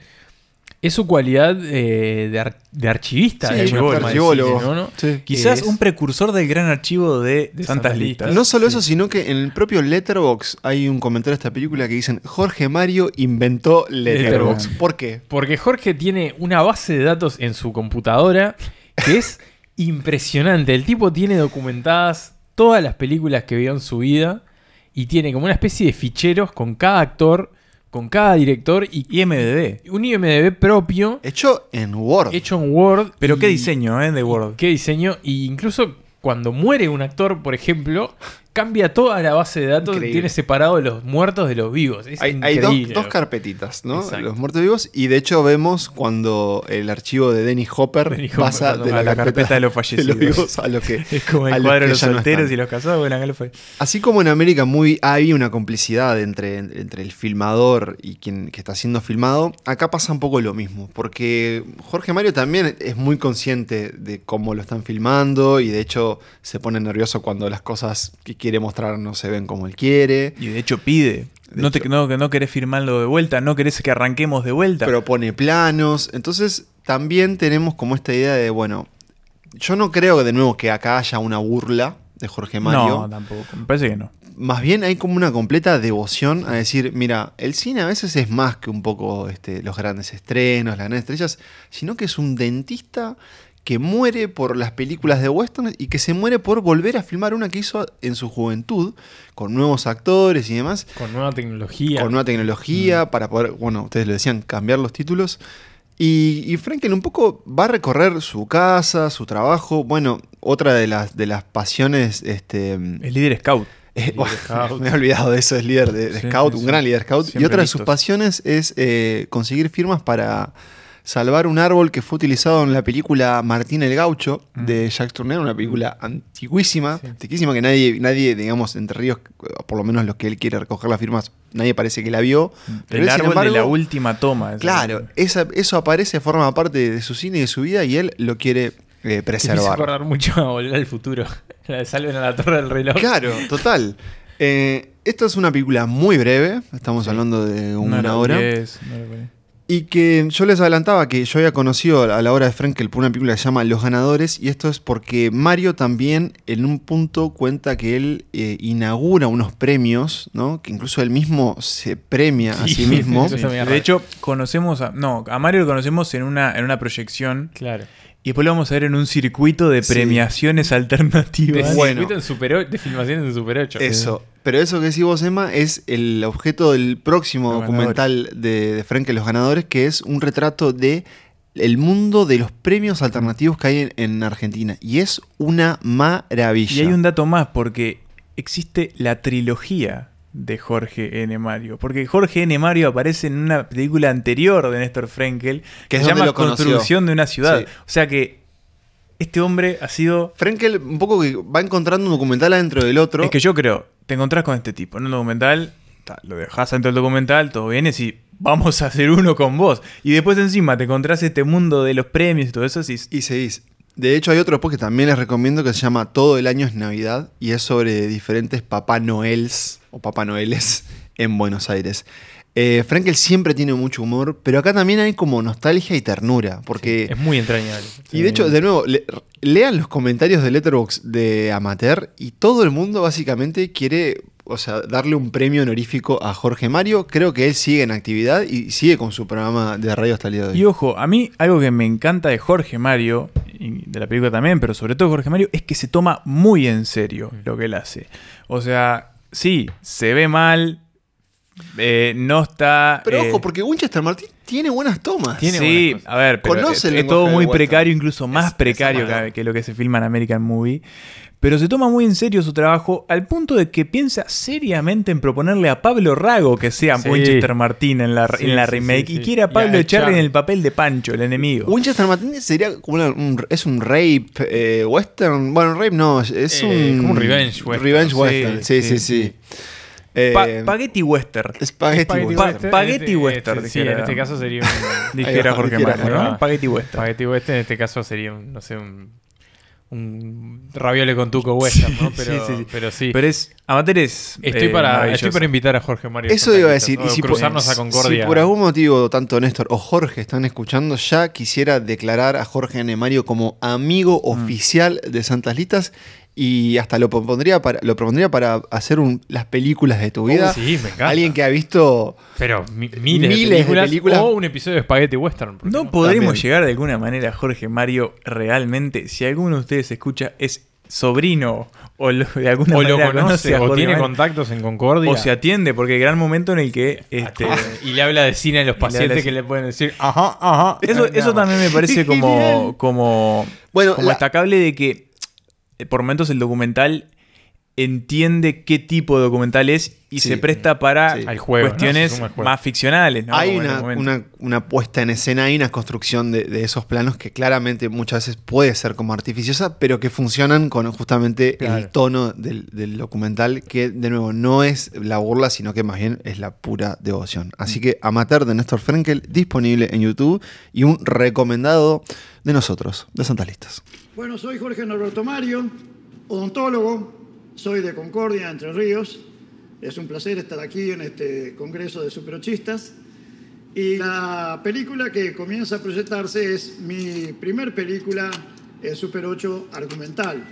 es su cualidad eh, de, ar- de archivista. Sí, de forma archivólogo. decirle, ¿no? ¿no? Sí. Quizás es- un precursor del gran archivo de, De Santas Santas Listas. Listas. No solo eso, sino que en el propio Letterbox hay un comentario de esta película que dicen Jorge Mario inventó Letterbox. Letterboxd. ¿Por qué? Porque Jorge tiene una base de datos en su computadora que es impresionante. El tipo tiene documentadas todas las películas que vio en su vida y tiene como una especie de ficheros con cada actor, con cada director y IMDB. un IMDB propio Hecho en Word. hecho en Word. Pero y- qué diseño, ¿eh? De Word. Qué diseño. Y incluso cuando muere un actor, por ejemplo, cambia toda la base de datos. Increíble. Tiene separado los muertos de los vivos. Es Hay, hay dos, carpetitas, ¿no? Exacto. Los muertos vivos. Y de hecho vemos cuando el archivo de Dennis Hopper Dennis Hopper, pasa de la, carpeta de los fallecidos. vivos a los que. [LAUGHS] Es como a el los cuadro de los no solteros y los casados. Bueno, acá lo fue. Así como en América Movie hay una complicidad entre, entre el filmador y quien que está siendo filmado, acá pasa un poco lo mismo, porque Jorge Mario también es muy consciente de cómo lo están filmando y de hecho se pone nervioso cuando las cosas que quiere mostrar no se ven como él quiere, Y de hecho pide. De no, te, no, no querés firmarlo de vuelta, no querés que arranquemos de vuelta. propone planos, entonces también tenemos como esta idea de, bueno, yo no creo de nuevo que acá haya una burla de Jorge Mario. no, tampoco. Me parece que no. Más bien hay como una completa devoción a decir, mira, el cine a veces es más que un poco este, los grandes estrenos, las grandes estrellas, sino que es un dentista que muere por las películas de western y que se muere por volver a filmar una que hizo en su juventud, con nuevos actores y demás, Con nueva tecnología. con nueva Mm. tecnología, para poder, bueno, ustedes lo decían, cambiar los títulos. Y, y Frankel un poco va a recorrer su casa, su trabajo. Bueno, otra de las, de las pasiones este, Es líder scout. [LAUGHS] eh, Líder bueno, scout. me he olvidado de eso, es líder de, de Sí, scout, sí, un sí. gran líder scout. y otra de sus listos. pasiones es eh, conseguir firmas para salvar un árbol que fue utilizado en la película Martín el Gaucho Mm. de Jacques Tourneur, una película antiguísima, antiquísima que nadie, nadie, digamos, entre ríos, por lo menos los que él quiere recoger las firmas, nadie parece que la vio. Pero El él, árbol de la última toma. Claro, esa- eso aparece, forma parte de su cine y de su vida y él lo quiere eh, me hizo preservar. acordar mucho a Volver al Futuro. [LAUGHS] La de Salven a la Torre del Reloj. Claro, total. Eh, esta es una película muy breve, estamos hablando de una, hora hora. hora cuarenta. Y que yo les adelantaba que yo había conocido a la hora de Frankel por una película que se llama Los Ganadores, y esto es porque Mario también en un punto cuenta que él eh, inaugura unos premios, ¿no? Que incluso él mismo se premia a Sí, sí [LAUGHS] mismo. eso me De hecho, conocemos a. No, a Mario lo conocemos en una, en una proyección. Claro. Y después lo vamos a ver en un circuito de Sí. premiaciones De, alternativas. Bueno. circuito en Super de filmaciones en Super 8. Eso. Pero eso que decís vos, Emma, es el objeto del próximo Los documental de, de Frankel Los Ganadores, que es un retrato de el mundo de los premios alternativos que hay en, en Argentina. Y es una maravilla. Y hay un dato más, porque existe la trilogía de Jorge N. Mario. Porque Jorge N. Mario aparece en una película anterior de Néstor Frenkel, Que se llama. Construcción de una ciudad. Sí. O sea que este hombre ha sido... Frankel un poco que va encontrando un documental adentro del otro. Es que yo creo, te encontrás con este tipo en un documental, ta, lo dejas dentro del documental, todo viene y vamos a hacer uno con vos. Y después encima te encontrás este mundo de los premios y todo eso. Y, Y seguís. De hecho, hay otro después que también les recomiendo que se llama Todo el año es Navidad y es sobre diferentes Papá Noels o Papá Noeles [LAUGHS] en Buenos Aires. Eh, Frankel siempre tiene mucho humor, pero acá también hay como nostalgia y ternura, porque... Es muy entrañable. y de hecho, de nuevo, le- lean los comentarios de Letterboxd de Amateur y todo el mundo básicamente quiere, o sea, darle un premio honorífico a Jorge Mario. Creo que él sigue en actividad y sigue con su programa de radio hasta el día de hoy. Y ojo, a mí algo que me encanta de Jorge Mario, y de la película también, pero sobre todo Jorge Mario, es que se toma muy en serio lo que él hace. O sea, sí, se ve mal, eh, no está... Pero eh, ojo, porque Winchester Martín tiene buenas tomas. Tiene sí, buenas a ver, pero Conoce es, el es todo muy precario, incluso más Es- precario que lo que se filma en American Movie. Pero se toma muy en serio su trabajo al punto de que piensa seriamente en proponerle a Pablo Rago que sea Sí. Winchester Martín en la, Sí, en la sí, remake sí, y quiere a Pablo a Echarri en el papel de Pancho, el enemigo. Winchester Martín sería como una- un, es un rape eh, western. Bueno, rape no, es Eh, un. como un revenge western. Revenge Sí, western, sí, sí, sí, sí. sí. Eh, Pa- Spaghetti Western. Spaghetti Spaghetti western. Western. Spaghetti En este- Western, este- sí, dijera. en este caso sería un. [LAUGHS] Dijera Jorge Mario. ¿no? Spaghetti Western. Spaghetti Western, en este caso sería un, no sé, un, un raviole con tuco western, ¿no? [LAUGHS] Pero Sí, sí, sí. pero sí. Pero es. Amateur es. estoy, eh, para, estoy para invitar a Jorge Mario. Eso iba a decir, y si por, cruzarnos a si Concordia. por algún motivo tanto Néstor o Jorge están escuchando, ya quisiera declarar a Jorge N. Mario como amigo Mm. oficial de Santas Listas y hasta lo propondría para, lo propondría para hacer un- las películas de tu vida. Oh, sí, me encanta. Alguien que ha visto Pero mi- miles, Miles de, de películas, películas. o un episodio de Spaghetti Western. ¿por qué No podremos También. llegar de alguna manera a Jorge Mario realmente. Si alguno de ustedes escucha, es sobrino o lo- de alguna O lo conoce, o Jorge tiene Mario, contactos en Concordia. o se atiende, porque el gran momento en el que. Este, y le habla de cine a los [LAUGHS] pacientes de que le pueden decir, ajá, ajá. Eso, eso también me parece como, como, Bueno, como la- destacable de que por momentos el documental entiende qué tipo de documental es y Sí. se presta para Sí. Al juego, ¿no? cuestiones juego. más ficcionales. ¿no? hay una, una- una puesta en escena y una construcción de, de esos planos que claramente muchas veces puede ser como artificiosa, pero que funcionan con justamente Claro. el tono del, del documental, que de nuevo no es la burla, sino que más bien es la pura devoción. Así que Amateur de Néstor Frenkel, disponible en YouTube y un recomendado de nosotros, de Santas Listas. Bueno, soy Jorge Norberto Mario, odontólogo, soy de Concordia, Entre Ríos. Es un placer estar aquí en este congreso de superochistas. Y la película que comienza a proyectarse es mi primer película en Super 8 argumental.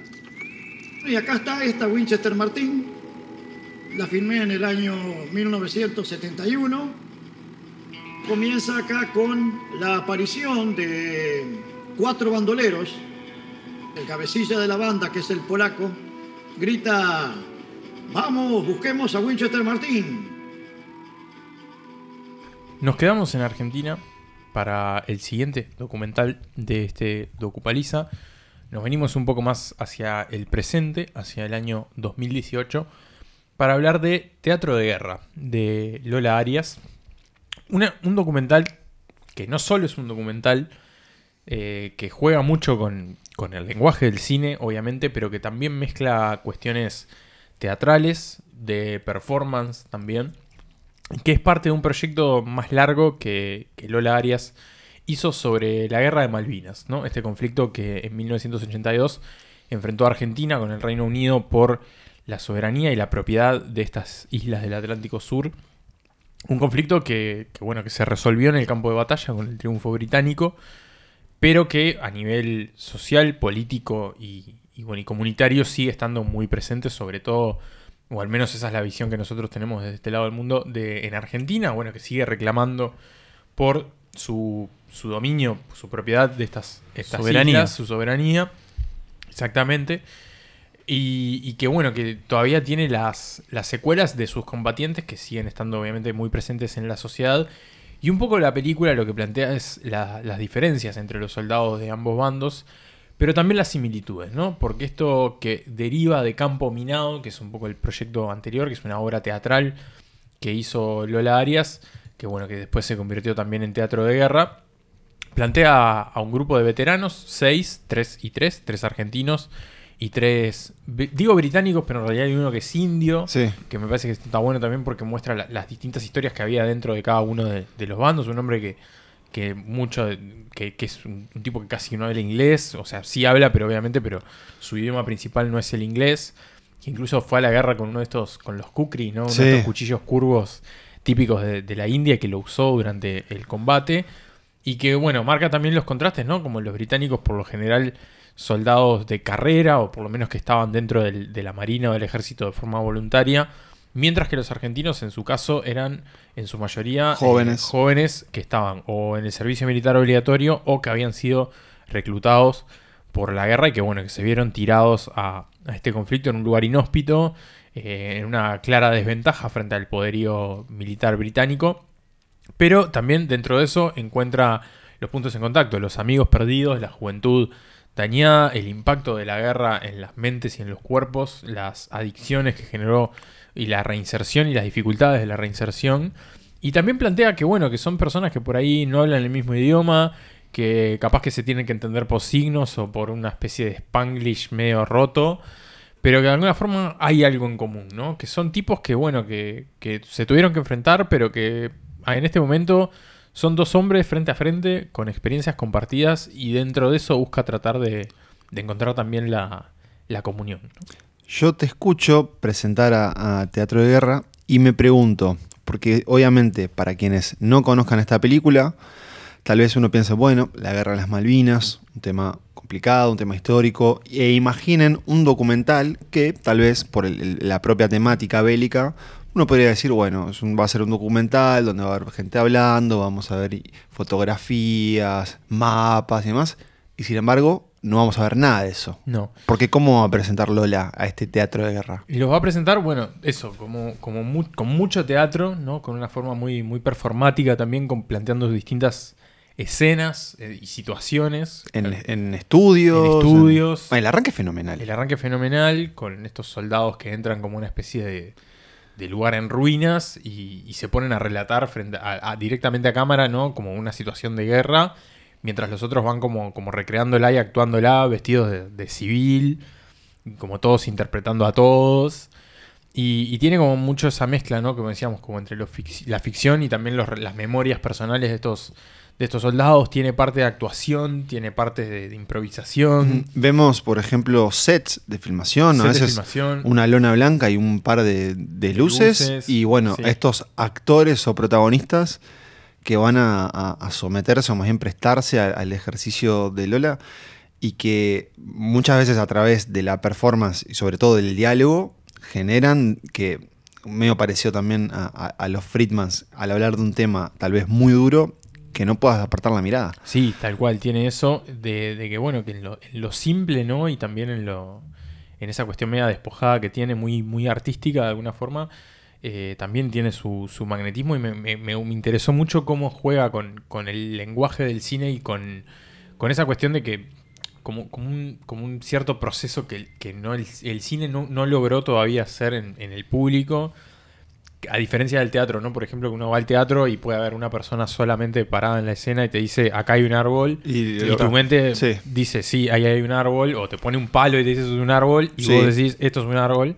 Y acá está esta Winchester Martin. La filmé en el año 1971. Comienza acá con la aparición de cuatro bandoleros el cabecilla de la banda, que es el polaco, grita, vamos, busquemos a Winchester Martín. Nos quedamos en Argentina para el siguiente documental de este Docupaliza. Nos venimos un poco más hacia el presente, hacia el año 2018, para hablar de Teatro de Guerra, de Lola Arias. Un documental que no solo es un documental, eh, que juega mucho con, el lenguaje del cine, obviamente, pero que también mezcla cuestiones teatrales, de performance también, que es parte de un proyecto más largo que, Lola Arias hizo sobre la guerra de Malvinas, ¿no? Este conflicto que en 1982 enfrentó a Argentina con el Reino Unido por la soberanía y la propiedad de estas islas del Atlántico Sur. Un conflicto que, bueno, que se resolvió en el campo de batalla con el triunfo británico, pero que a nivel social, político y, y, bueno, y comunitario sigue estando muy presente, sobre todo, o al menos esa es la visión que nosotros tenemos desde este lado del mundo, de, en Argentina, bueno, que sigue reclamando por su, su dominio, su propiedad de estas, estas Soberanía. islas, su soberanía, exactamente. Y, y que bueno, que todavía tiene las, las secuelas de sus combatientes que siguen estando obviamente muy presentes en la sociedad. Y un poco la película lo que plantea es la- las diferencias entre los soldados de ambos bandos, pero también las similitudes, ¿no? Porque esto que deriva de Campo Minado, que es un poco el proyecto anterior, que es una obra teatral que hizo Lola Arias, que bueno, que después se convirtió también en teatro de guerra, plantea a un grupo de veteranos, seis, tres y tres, tres argentinos y tres, digo británicos, pero en realidad hay uno que es indio, Sí. que me parece que está bueno también porque muestra la- las distintas historias que había dentro de cada uno de, de los bandos, un hombre que, que mucho, que, que es un, un tipo que casi no habla inglés, o sea, sí habla, pero obviamente, pero su idioma principal no es el inglés, que incluso fue a la guerra con uno de estos, con los kukri, ¿no? Uno Sí. de estos cuchillos curvos típicos de, de la India que lo usó durante el combate. Y que, bueno, marca también los contrastes, ¿no? Como los británicos, por lo general, soldados de carrera, o por lo menos que estaban dentro del- de la marina o del ejército de forma voluntaria. Mientras que los argentinos, en su caso, eran en su mayoría eh, Jóvenes. jóvenes que estaban o en el servicio militar obligatorio o que habían sido reclutados por la guerra y que, bueno, que se vieron tirados a, a este conflicto en un lugar inhóspito, eh, en una clara desventaja frente al poderío militar británico. Pero también dentro de eso encuentra los puntos en contacto, los amigos perdidos, la juventud dañada, el impacto de la guerra en las mentes y en los cuerpos, las adicciones que generó y la reinserción y las dificultades de la reinserción. Y también plantea que bueno, que son personas que por ahí no hablan el mismo idioma, que capaz que se tienen que entender por signos o por una especie de spanglish medio roto, pero que de alguna forma hay algo en común, ¿no? Que son tipos que, bueno, que, que se tuvieron que enfrentar, pero que en este momento son dos hombres frente a frente con experiencias compartidas y dentro de eso busca tratar de, de encontrar también la, la comunión. Yo te escucho presentar a, Teatro de Guerra y me pregunto, porque obviamente para quienes no conozcan esta película, tal vez uno piense, bueno, la guerra de las Malvinas, un tema complicado, un tema histórico, e imaginen un documental que tal vez por la propia temática bélica, uno podría decir, bueno, es un- va a ser un documental donde va a haber gente hablando, vamos a ver fotografías, mapas y demás, y sin embargo no vamos a ver nada de eso. No. Porque ¿cómo va a presentar Lola a este teatro de guerra? Y los va a presentar, bueno, eso, como, como mu- con mucho teatro, ¿no? Con una forma muy, muy performática también, con, planteando distintas escenas eh, y situaciones. En, en estudios. En estudios. en- el arranque es fenomenal. El arranque fenomenal, con estos soldados que entran como una especie de, de lugar en ruinas y, se ponen a relatar frente a, directamente a cámara, ¿no? Como una situación de guerra, mientras los otros van como, como recreándola y actuándola, vestidos de, civil, como todos interpretando a todos. Y, tiene como mucho esa mezcla, ¿no? Como decíamos, como entre la ficción y también las memorias personales de estos, de estos soldados. Tiene parte de actuación, tiene parte de, de improvisación. Vemos, por ejemplo, sets de filmación, a Set de filmación. una lona blanca y un par de, de luces, Luces, y bueno, sí. estos actores o protagonistas que van a, a- a someterse o más bien prestarse a- al ejercicio de Lola y que muchas veces a través de la performance y sobre todo del diálogo generan que medio pareció también a, a- a los Friedmans al hablar de un tema tal vez muy duro que no puedas apartar la mirada. Sí, tal cual, tiene eso de, que, bueno, que en lo, simple, ¿no? Y también en lo en esa cuestión media despojada que tiene, muy, muy artística de alguna forma, eh, también tiene su, su magnetismo y me- me interesó mucho cómo juega con, con el lenguaje del cine y con, con esa cuestión de que como, como, un, como un cierto proceso que, que no el, el cine no, no logró todavía hacer en, en el público. A diferencia del teatro, ¿no? Por ejemplo, que uno va al teatro y puede haber una persona solamente parada en la escena y te dice, acá hay un árbol. Y- Y, tu mente Sí. dice, sí, ahí hay un árbol. O te pone un palo y te dice, eso es un árbol. Y Sí. vos decís, esto es un árbol.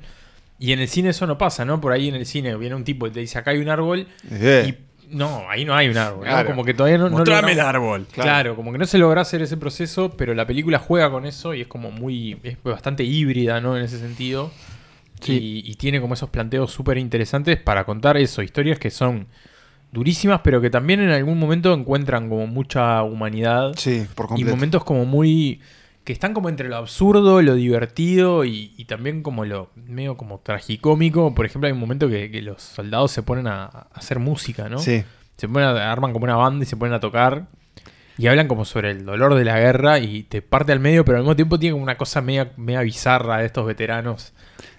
Y en el cine eso no pasa, ¿no? Por ahí en el cine viene un tipo y te dice, acá hay un árbol. Eh. Y no, ahí no hay un árbol. ¿no? Claro. Como que todavía no... no Mostrame el logramos- árbol. Claro. como que no se logra hacer ese proceso, pero la película juega con eso y es como muy. es bastante híbrida, ¿no? En ese sentido. Sí. Y, y tiene como esos planteos súper interesantes para contar eso, historias que son durísimas, pero que también en algún momento encuentran como mucha humanidad. Sí, por Y completo. momentos como muy. que están como entre lo absurdo, lo divertido y, y también como lo medio como tragicómico. Por ejemplo, hay un momento que, que los soldados se ponen a, a hacer música, ¿no? Sí. Se ponen a- arman como una banda y se ponen a tocar. Y hablan como sobre el dolor de la guerra y te parte al medio, pero al mismo tiempo tiene como una cosa media, media bizarra de estos veteranos.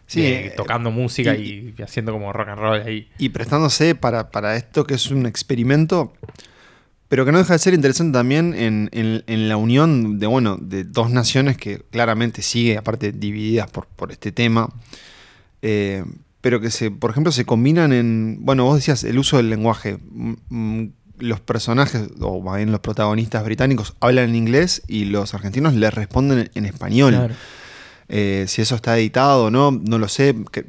Sí, de- eh, tocando música y- y, haciendo como rock and roll ahí. y prestándose para, para esto que es un experimento, pero que no deja de ser interesante también en, en- en la unión de, bueno, de dos naciones que claramente sigue, aparte divididas por, por este tema, eh, pero que se, por ejemplo, se combinan en, bueno, vos decías el uso del lenguaje. Mm, mm, Los personajes, o más bien los protagonistas británicos, hablan en inglés y los argentinos les responden en español. Claro. Eh, si eso está editado o no, no lo sé. que-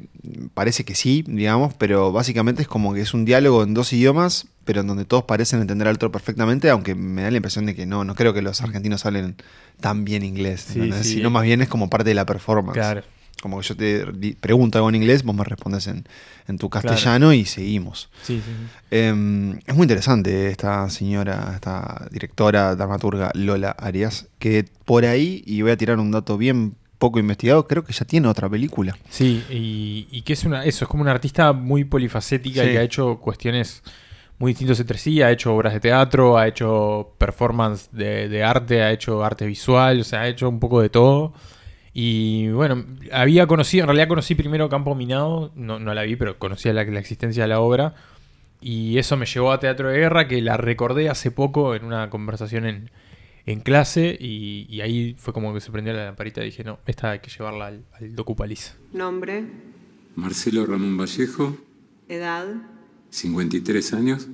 parece que sí, digamos, pero básicamente es como que es un diálogo en dos idiomas, pero en donde todos parecen entender al otro perfectamente, aunque me da la impresión de que no, no creo que los argentinos hablen tan bien inglés, Sí, sí. sino más bien es como parte de la performance. Claro. Como que yo te pregunto algo en inglés, vos me respondes en, en tu castellano y seguimos. Sí. Eh, es muy interesante esta señora, esta directora, dramaturga Lola Arias, que por ahí, y voy a tirar un dato bien poco investigado, creo que ya tiene otra película. Sí, y, y que es una, eso, es como una artista muy polifacética Sí. y que ha hecho cuestiones muy distintas entre sí, ha hecho obras de teatro, ha hecho performance de, de arte, ha hecho arte visual, o sea, ha hecho un poco de todo. Y bueno, había conocido, en realidad conocí primero Campo Minado, no, no la vi, pero conocía la, la existencia de la obra. Y eso me llevó a Teatro de Guerra, que la recordé hace poco en una conversación en, en clase. Y, y ahí fue como que se prendió la lamparita y dije, no, esta hay que llevarla al, al Docupaliz. Nombre, Marcelo Ramón Vallejo, edad, 53 años,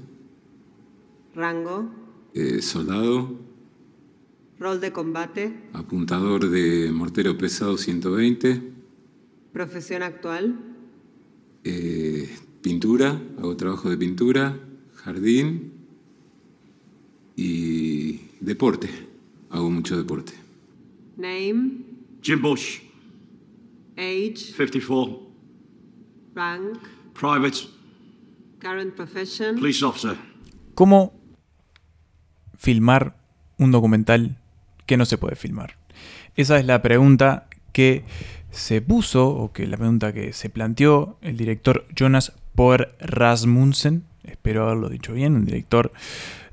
rango, eh, soldado, rol de combate, apuntador de mortero pesado 120, profesión actual, eh, pintura, hago trabajo de pintura, jardín. Y deporte, hago mucho deporte. Name, Jim Bush, age, 54, rank, private, current profession, police officer. ¿Cómo filmar un documental que no se puede filmar? Esa es la pregunta que se puso, o que la pregunta que se planteó el director Jonas Poer Rasmussen, espero haberlo dicho bien, un director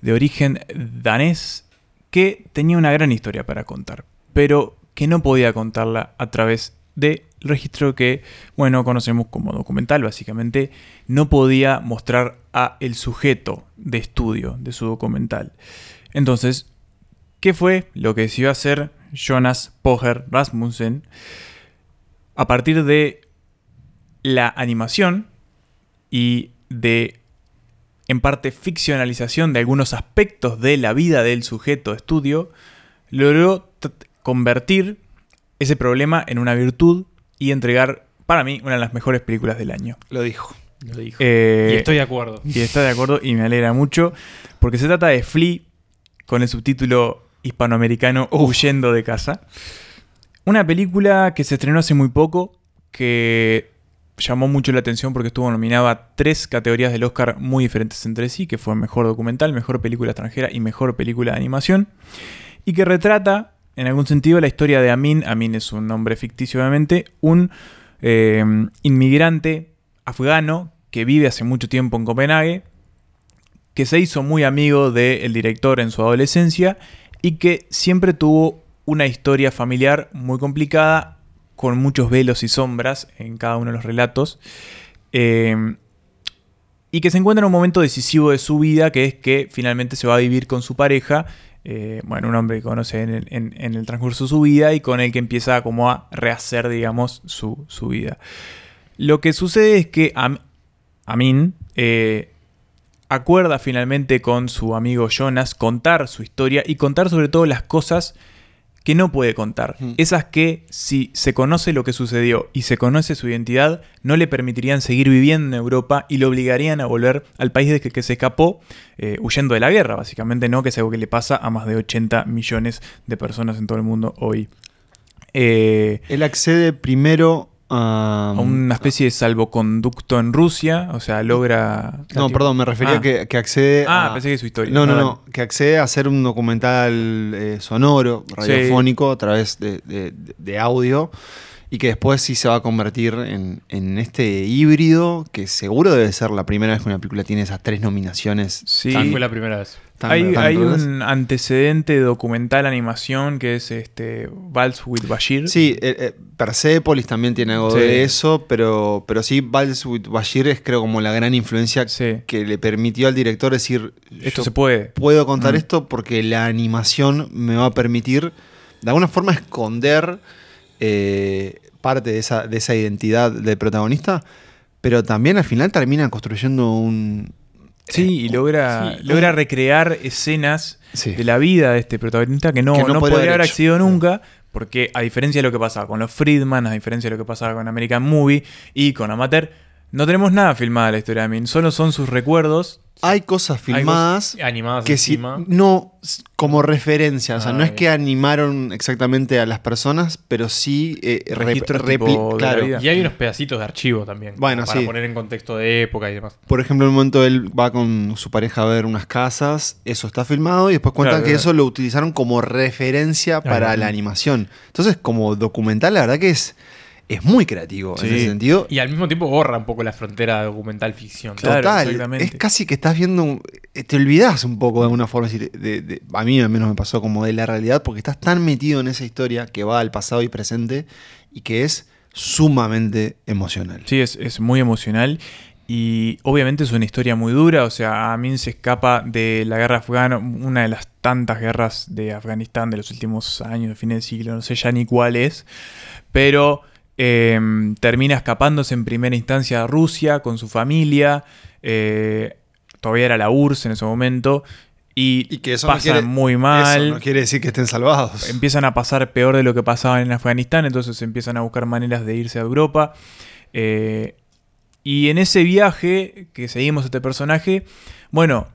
de origen danés que tenía una gran historia para contar, pero que no podía contarla a través del registro que, bueno, conocemos como documental, básicamente, no podía mostrar a el sujeto de estudio de su documental. Entonces, ¿qué fue lo que decidió hacer Jonas Poher Rasmussen? A partir de la animación y de, en parte, ficcionalización de algunos aspectos de la vida del sujeto de estudio, logró convertir ese problema en una virtud y entregar, para mí, una de las mejores películas del año. Lo dijo. Lo dijo. Eh, y estoy de acuerdo. Y está de acuerdo y me alegra mucho, porque se trata de Flea con el subtítulo hispanoamericano Huyendo de casa. Una película que se estrenó hace muy poco, que llamó mucho la atención porque estuvo nominada a tres categorías del Oscar muy diferentes entre sí, que fue Mejor Documental, Mejor Película Extranjera y Mejor Película de Animación, y que retrata, en algún sentido, la historia de Amin, Amin es un nombre ficticio obviamente, un eh, inmigrante afgano que vive hace mucho tiempo en Copenhague, que se hizo muy amigo del director en su adolescencia y que siempre tuvo una historia familiar muy complicada, con muchos velos y sombras en cada uno de los relatos, eh, y que se encuentra en un momento decisivo de su vida, que es que finalmente se va a vivir con su pareja, eh, bueno, un hombre que conoce en el, transcurso de su vida y con el que empieza como a rehacer, digamos, su, su vida. Lo que sucede es que Am- Amin eh, acuerda finalmente con su amigo Jonas contar su historia y contar sobre todo las cosas que no puede contar. Esas que si se conoce lo que sucedió y se conoce su identidad, no le permitirían seguir viviendo en Europa y lo obligarían a volver al país de que, que se escapó, eh, huyendo de la guerra, básicamente, ¿no? Que es algo que le pasa a más de 80 millones de personas en todo el mundo hoy. Eh, Él accede primero a... a una especie de salvoconducto en Rusia, o sea, logra... No, perdón, me refería Ah. que, que accede Ah, a... pensé que su historia. No, no, No, no, que accede a hacer un documental eh, sonoro, radiofónico, a través de, de- de audio, y que después sí se va a convertir en, en este híbrido, que seguro debe ser la primera vez que una película tiene esas tres nominaciones. Sí. Ah, fue la primera vez. tan- Hay, tan hay un antecedente documental animación que es este Vals with Bashir. Sí, eh, eh, Persepolis también tiene algo Sí. de eso, pero, pero sí, Vals with Bashir es creo como la gran influencia Sí. que le permitió al director decir, Esto se puede. puedo contar Mm. esto porque la animación me va a permitir de alguna forma esconder eh, parte de esa, de esa identidad del protagonista, pero también al final termina construyendo un... Sí, y logra, sí, logra un- recrear escenas Sí. de la vida de este protagonista que no, Que no no podría haber haber accedido nunca, porque a diferencia de lo que pasaba con los Friedman, a diferencia de lo que pasaba con American Movie y con Amateur, no tenemos nada filmado de la historia de Min, solo son sus recuerdos. Hay cosas filmadas Animadas que si encima. no como referencia, o sea, no es que animaron exactamente a las personas, pero sí eh, Registros claro. vida. Y hay unos pedacitos de archivo también. Bueno, para sí. poner en contexto de época y demás. Por ejemplo, en un momento él va con su pareja a ver unas casas, eso está filmado y después cuentan Claro, que claro. eso lo utilizaron como referencia para Claro. la animación. Entonces, como documental, la verdad que es, es muy creativo en ese sentido. Y al mismo tiempo borra un poco la frontera documental ficción. Claro, Total, exactamente. es casi que estás viendo, un- eh, te olvidas un poco de alguna forma, de- de- a mí al menos me pasó como de la realidad, porque estás tan metido en esa historia que va al pasado y presente y que es sumamente emocional. Sí, es, es muy emocional. Y obviamente es una historia muy dura. O sea, Amin se escapa de la guerra afgana, una de las tantas guerras de Afganistán de los últimos años, de fines de siglo, no sé ya ni cuál es. Pero eh, termina escapándose en primera instancia a Rusia con su familia. eh, todavía era la URSS en ese momento. Y, Y que eso no pasan quiere- muy mal. Eso no quiere decir que estén salvados. empiezan a pasar peor de lo que pasaba en Afganistán, entonces empiezan a buscar maneras de irse a Europa. Eh, y en ese viaje que seguimos a este personaje, bueno,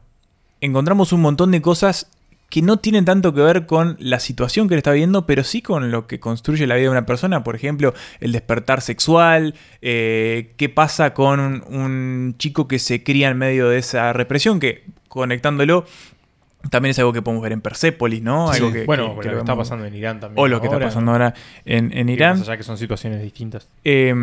encontramos un montón de cosas que no tienen tanto que ver con la situación que él está viviendo, pero sí con lo que construye la vida de una persona. Por ejemplo, el despertar sexual, eh, qué pasa con un, un chico que se cría en medio de esa represión, que conectándolo también es algo que podemos ver en Persepolis, ¿no? Sí. Algo que, bueno, que- lo que está pasando en Irán también. O lo que está pasando ahora en, Irán. más allá que son situaciones distintas. Eh,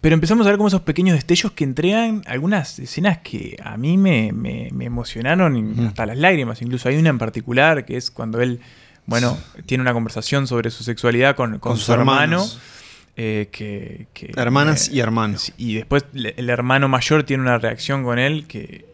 pero empezamos a ver como esos pequeños destellos que entregan algunas escenas que a mí me, me- me emocionaron hasta las lágrimas. Incluso hay una en particular que es cuando él, bueno, tiene una conversación sobre su sexualidad con, con Con su hermano. eh, que, que- Hermanas eh, y hermanos. y después el hermano mayor tiene una reacción con él que,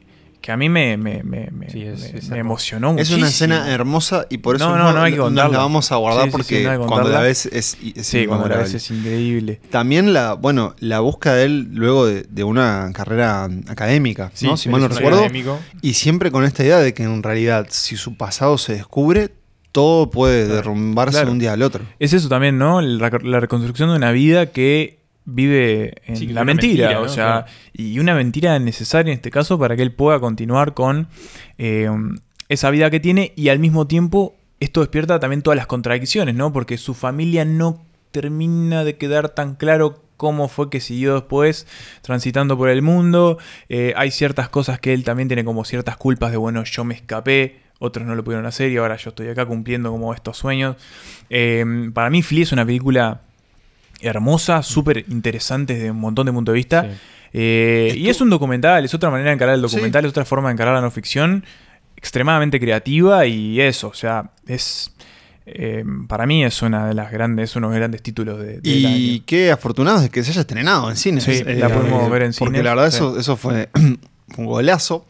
que a mí me, me, me- me- Sí, es- me- es emocionó Es muchísimo. una escena hermosa y por eso No, no, no hay que nos la vamos a guardar Sí, sí, sí, porque no cuando la ves es, es Sí, cuando la ves es increíble. También la, bueno, la búsqueda de él luego de, de una carrera académica, Sí, ¿no? Si mal no es recuerdo. académico. Y siempre con esta idea de que en realidad, si su pasado se descubre, todo puede derrumbarse Claro. de un día al otro. Es eso también, ¿no? La, la reconstrucción de una vida que vive en Sí, la mentira, o sea, Claro. y una mentira necesaria en este caso para que él pueda continuar con eh, esa vida que tiene y al mismo tiempo esto despierta también todas las contradicciones, ¿no? Porque su familia no termina de quedar tan claro cómo fue que siguió después transitando por el mundo. Eh, hay ciertas cosas que él también tiene como ciertas culpas de, bueno, yo me escapé, otros no lo pudieron hacer y ahora yo estoy acá cumpliendo como estos sueños. Eh, para mí Flea es una película hermosa, súper interesante desde un montón de puntos de vista. Sí. Eh, y es un documental, es otra manera de encarar el documental, Sí. es otra forma de encarar la no ficción, extremadamente creativa y eso, o sea, es... eh, para mí es una de las grandes, es uno de los grandes títulos de, del Y año. qué afortunados de que se haya estrenado en cine. Sí, la podemos ver en Porque cines, la verdad sí. eso, eso [CLEARS THROAT] fue un golazo.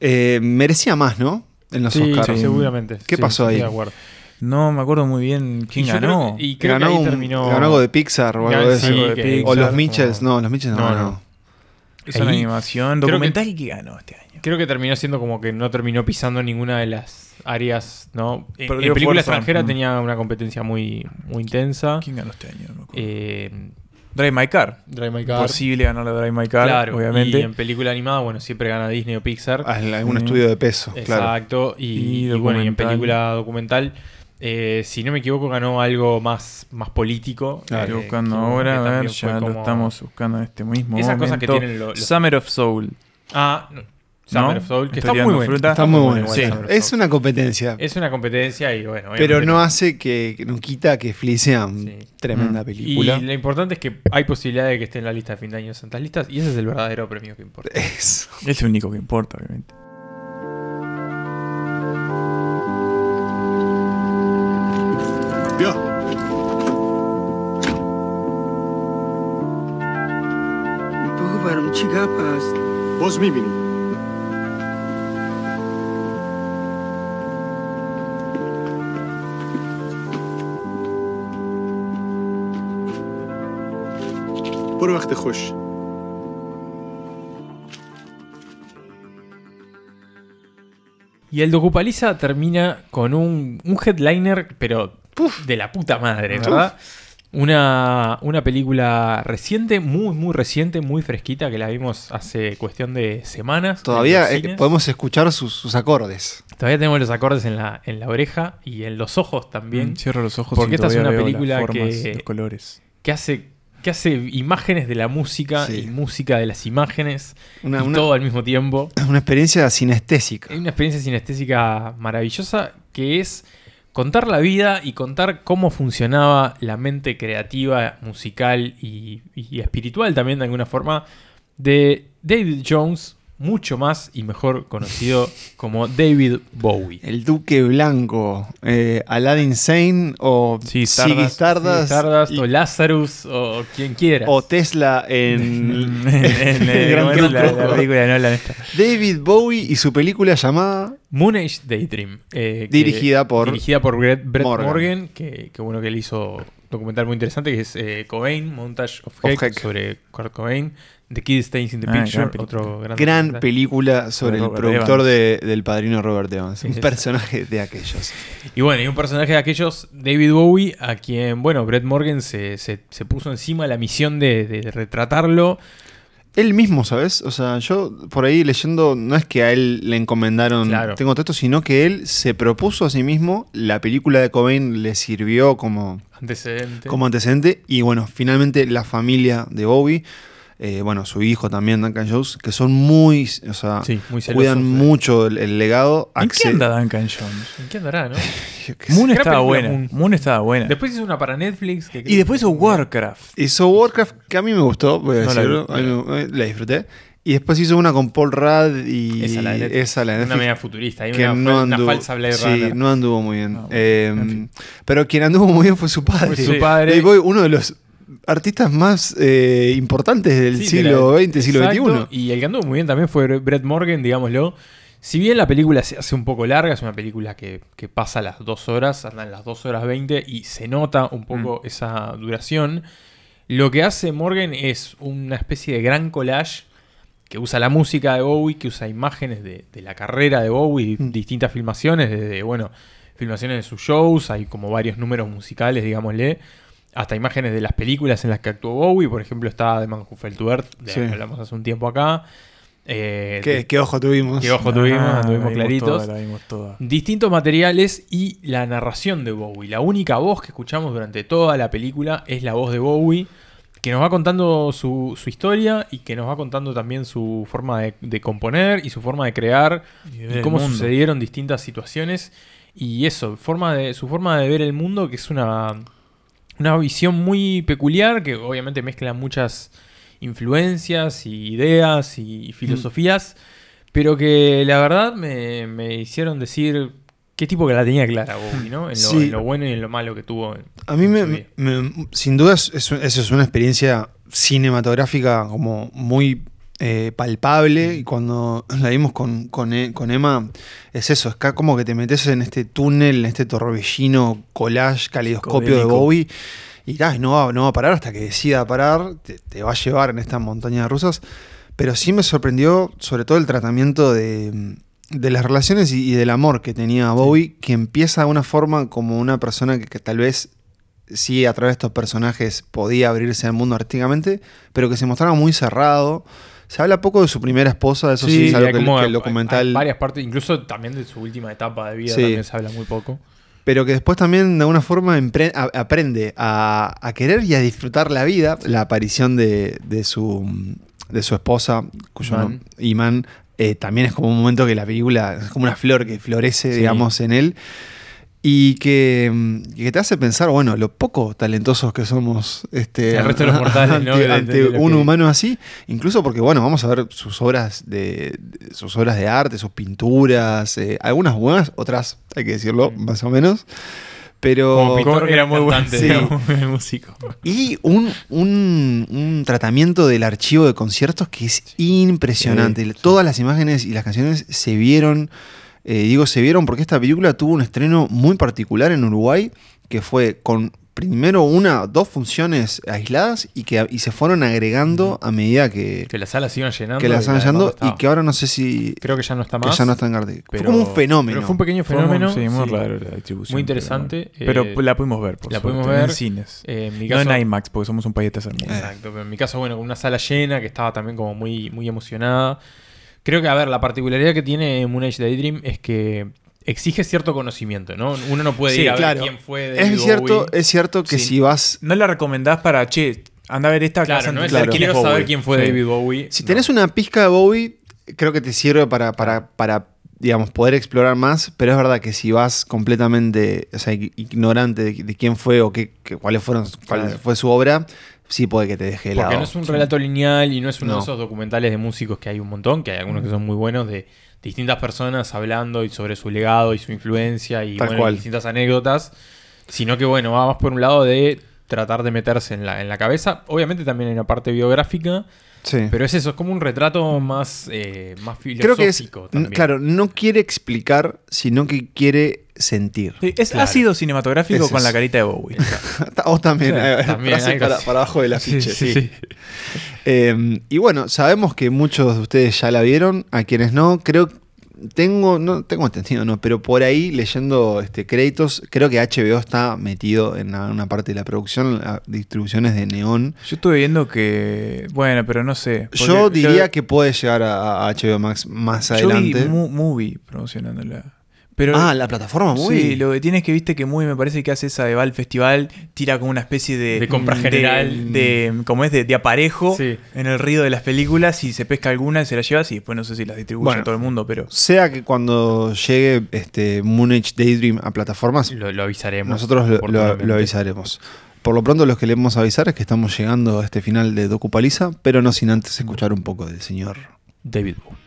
Eh, merecía más, ¿no? En los Sí, Oscars. sí, seguramente. ¿Qué Sí, pasó ahí? de acuerdo. No me acuerdo muy bien quién Y ganó. creo y creo ganó, que ahí un- terminó. ganó algo de Pixar o algo de eso. De O los Mitchells, no, los Mitchells no, No, no. Es una animación creo que- documental que ganó este año. Creo que terminó siendo como que no terminó pisando ninguna de las áreas, ¿no? En, Perdió en película extranjera Mm. tenía una competencia muy, muy intensa. ¿Quién ganó este año? No me acuerdo. Eh, Drive My Car. Drive My Car. Posible ganar la Drive My Car, Claro, obviamente. Y en película animada, bueno, siempre gana Disney o Pixar. Ah, algún Mm. estudio de peso, claro. Exacto. Y, Y y bueno, y en documental. película documental, eh, si no me equivoco, ganó algo más, más político. Estoy eh, buscando que- ahora, que a ver, ya lo estamos buscando en este mismo Esas momento. cosas que tienen lo- los- Summer of Soul. Ah, no, Summer ¿No? of Soul, que está muy bueno. fruta. Está muy bueno. Es una competencia. Es una competencia y bueno. pero no hace que, no quita que Flea sea una Sí. tremenda Mm. película. Y lo importante es que hay posibilidad de que esté en la lista de fin de año de Santas Listas y ese es el verdadero premio que importa. [LAUGHS] Es- Es lo único que importa, obviamente. Ja. بگو برام چی گپ هست باز میبینی برو وقت خوش Y el Docupaliza termina con un, un headliner, pero de la puta madre, ¿verdad? Una, una película reciente, muy, muy reciente, muy fresquita, que la vimos hace cuestión de semanas. Todavía eh, podemos escuchar sus, sus acordes. Todavía tenemos los acordes en la, en la oreja y en los ojos también. Mm, Cierro los ojos Porque y esta es una película formas, que- los colores. que hace, que hace imágenes de la música Sí. y música de las imágenes Una, y una- todo al mismo tiempo. [CLEARS THROAT] una experiencia sinestésica. Hay una experiencia sinestésica maravillosa que es contar la vida y contar cómo funcionaba la mente creativa, musical y, espiritual también de alguna forma de David Jones, mucho más y mejor conocido como David Bowie. El Duque Blanco, eh, Aladdin Sane o Sí, y- o Lazarus o quien quiera. o Tesla en, [LAUGHS] En- en- en- Gran ¿cómo es la, película de Nolan. David Bowie y su película llamada Moon Age Daydream. eh, que- Dirigida por dirigida por Brett, Brett Morgan. Morgan, que, que bueno que él hizo un documental muy interesante que es eh, Cobain, Montage of Heck. sobre Kurt Cobain, The Kid Stays in the Ah, Picture, gran película. otro gran, gran película sobre el productor de- del padrino Robert Evans, un personaje de aquellos. Y bueno, y un personaje de aquellos, David Bowie, a quien, bueno, Brett Morgan se, se- se puso encima la misión de, de retratarlo. él mismo, ¿sabes? O sea, yo por ahí leyendo, no es que a él le encomendaron Claro. tengo texto, sino que él se propuso a sí mismo, la película de Cobain le sirvió como, Antecedente. como antecedente, y bueno, finalmente la familia de Bowie, eh, bueno, su hijo también, Duncan Jones, que son muy, o sea, Sí, muy celosos cuidan mucho el, el legado. ¿En qué anda Duncan Jones? ¿En qué andará, no? [LAUGHS] Moon estaba buena. Moon. Moon estaba buena. Después hizo una para Netflix. Que y después hizo Warcraft. Hizo Warcraft, que a mí me gustó, voy a No la decirlo, me- disfruté. Y después hizo una con Paul Rudd y Esa, la de Netflix. esa, la de Una Netflix, media futurista, que una no fal- una anduvo, falsa Blade sí, Runner. no anduvo muy bien. No, Eh, en fin. Pero quien anduvo muy bien fue su padre. Fue su padre. David Bowie, uno de los artistas más eh, importantes del Sí, de siglo la- XX, siglo Exacto, XXI. Y el que anduvo muy bien también fue Brett Morgan, digámoslo. Si bien la película se hace un poco larga, es una película que, que pasa las dos horas, andan las dos horas 20 y se nota un poco esa duración. Lo que hace Morgan es una especie de gran collage que usa la música de Bowie, que usa imágenes de, de la carrera de Bowie, distintas filmaciones, desde, bueno, filmaciones de sus shows, hay como varios números musicales, digámosle, hasta imágenes de las películas en las que actuó Bowie, por ejemplo está The Man Who Fell to Earth, de Sí. que hablamos hace un tiempo acá. Eh, ¿Qué, de- qué ojo tuvimos. qué ojo tuvimos, Ah, anduvimos la vimos claritos. toda, toda. Distintos materiales y la narración de Bowie. La única voz que escuchamos durante toda la película es la voz de Bowie, que nos va contando su, su historia y que nos va contando también su forma de, de componer y su forma de crear Y de y, cómo sucedieron distintas situaciones. Y eso, forma de, su forma de ver el mundo, que es una, una visión muy peculiar, que obviamente mezcla muchas influencias y ideas y filosofías, pero que la verdad me, me hicieron decir qué tipo que la tenía clara Bowie, ¿no? En lo, Sí. en lo bueno y en lo malo que tuvo. en- A mí me, sin duda es, es- eso es una experiencia cinematográfica como muy eh, palpable y cuando [LAUGHS] la vimos con, con, E- con Emma es eso, es como que te metes en este túnel, en este torbellino, collage, caleidoscopio de. Bowie y no, va, no va a parar hasta que decida parar, te, te va a llevar en esta montaña de rusas, pero sí me sorprendió sobre todo el tratamiento de, de las relaciones y, y del amor que tenía Bowie, que empieza de una forma como una persona que, que tal vez sí a través de estos personajes podía abrirse al mundo artísticamente, pero que se mostraba muy cerrado. Se habla poco de su primera esposa, eso sí, es algo que, el- que el documental... varias partes, incluso también de su última etapa de vida Sí. también se habla muy poco. pero que después también de alguna forma aprende a, a querer y a disfrutar la vida, la aparición de, de su, de su esposa, cuyo nombre, Iman, eh, también es como un momento que la película es como una flor que florece, Sí. digamos, en él. Y que, mm, que te hace pensar, bueno, lo poco talentosos que somos este, El resto de los [LAUGHS] mortales, ¿no? ante, De- de- ante de un que- humano así. Incluso porque, bueno, vamos a ver sus obras de, sus obras de arte, sus pinturas, eh, algunas buenas, otras, hay que decirlo, más o menos. Pero. Como pintor Era muy bueno, sí. músico. Y un, un- un tratamiento del archivo de conciertos que es impresionante. Sí, sí. Todas las imágenes y las canciones se vieron, eh, digo se vieron porque esta película tuvo un estreno muy particular en Uruguay, que fue con primero una, dos funciones aisladas y que y se fueron agregando a medida que, Que las salas iban llenando. que las la llenando y que ahora no sé si Creo que ya no está que más. ya no está en. Fue como un fenómeno. Pero fue un pequeño Fue fenómeno. sí, muy sí. raro la distribución. Muy interesante, Pero, eh, pero la pudimos ver, por la suerte, pudimos ver. en cines. Eh, en mi no en IMAX, porque somos un país de tercer mundo. Exacto, pero en mi caso, bueno, con una sala llena que estaba también como muy, muy emocionada. Creo que, a ver, la particularidad que tiene Moon Age Daydream es que exige cierto conocimiento, ¿no? Uno no puede Sí, ir a claro. ver quién fue David Es cierto, Bowie. es cierto que Sí. si vas No la recomendás para, che, anda a ver esta Claro, casa no es Claro. quiero Bowie. saber quién fue Sí. David Bowie. Si No. tenés una pizca de Bowie, creo que te sirve para, para, para, digamos, poder explorar más, pero es verdad que si vas completamente o sea, ig- ignorante de, de quién fue o qué, cuáles fueron cuál Claro. fue su obra, sí puede que te deje helado. Porque no es un relato lineal y no es uno No. de esos documentales de músicos que hay un montón, que hay algunos que son muy buenos, de distintas personas hablando y sobre su legado y su influencia y bueno, cual. distintas anécdotas, sino que bueno, va más por un lado de tratar de meterse en la, en la cabeza. Obviamente también hay una parte biográfica, Sí. pero es eso, es como un retrato más, eh, más Creo que es, filosófico también. claro, no quiere explicar, sino que quiere sentir. Sí, es Claro. ácido cinematográfico Es con la carita de Bowie. [LAUGHS] O también, Sí, eh, también frase hay para, abajo del Sí, afiche. sí, sí. Eh, y bueno, sabemos que muchos de ustedes ya la vieron, a quienes no, creo tengo, no tengo entendido, no, pero por ahí leyendo este, créditos, creo que HBO está metido en una, parte de la producción, la distribuciones de Neon. Yo estuve viendo que. Bueno, pero no sé. Yo diría yo- que puede llegar a, a HBO Max más Yo adelante. vi Mu- Movie promocionándola. Pero, ah, la plataforma muy. Sí, lo que tienes que viste que Movie me parece que hace esa de Val Festival, tira como una especie de. De compra general. De, como es de, de aparejo Sí. en el río de las películas y se pesca alguna y se la llevas y después no sé si las distribuye Bueno. a todo el mundo, pero. Sea que cuando llegue este Moon Age Daydream a plataformas, Lo, lo avisaremos. nosotros lo, lo- lo avisaremos. Por lo pronto, los que le hemos avisar es que estamos llegando a este final de Docupaliza, pero no sin antes escuchar un poco del señor David Bowie.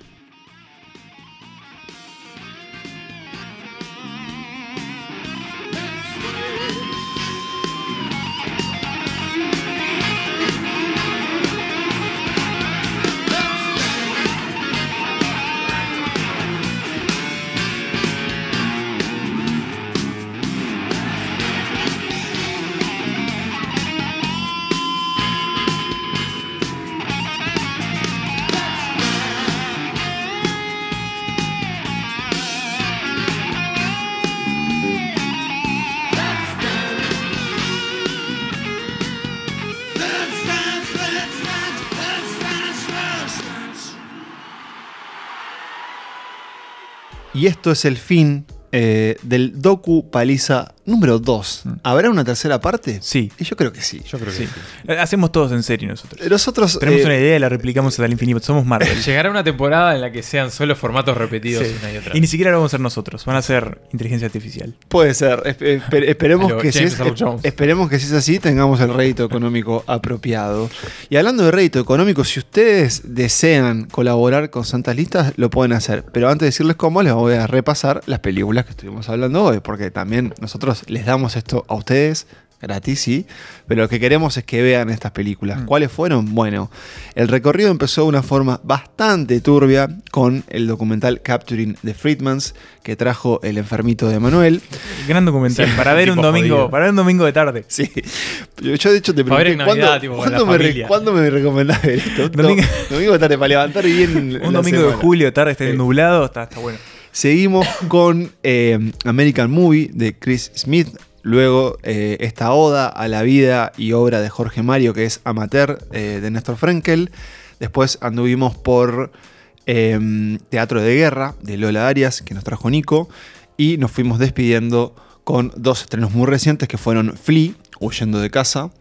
Y esto es el fin eh, del Docu Paliza número 2. ¿Habrá una tercera parte? Sí. Y yo creo que sí. Yo creo que Sí. sí. Hacemos todos en serio nosotros. Nosotros. Tenemos eh, una idea y la replicamos hasta el infinito. Somos Marvel. [LAUGHS] Llegará una temporada en la que sean solo formatos repetidos Sí. una y otra. Y ni siquiera lo vamos a hacer nosotros, van a ser inteligencia artificial. Puede ser. Espe- espe- esperemos, que si es, esperemos que si es así tengamos el rédito económico apropiado. Y hablando de rédito económico, si ustedes desean colaborar con Santas Listas, lo pueden hacer. Pero antes de decirles cómo, les voy a repasar las películas que estuvimos hablando hoy, porque también nosotros les damos esto a ustedes. Gratis, sí, pero lo que queremos es que vean estas películas. ¿Cuáles fueron? Bueno, el recorrido empezó de una forma bastante turbia con el documental Capturing the Friedmans que trajo el enfermito de Manuel. Gran documental. Sí, para ver un domingo, jodido. para ver un domingo de tarde. Sí. Yo, yo, de hecho te pregunté Navidad, ¿cuándo, tipo, con ¿cuándo la me, re- familia. cuándo me recomendás ver esto? Domingo- domingo tarde para levantar bien. [LAUGHS] Un domingo de julio, tarde, está nublado, está, está bueno. Seguimos con eh, American Movie de Chris Smith. Luego eh, esta oda a la vida y obra de Jorge Mario, que es Amateur, eh, de Néstor Frenkel. Después anduvimos por eh, Teatro de Guerra, de Lola Arias, que nos trajo Nico. Y nos fuimos despidiendo con dos estrenos muy recientes, que fueron Flea, Huyendo de Casa,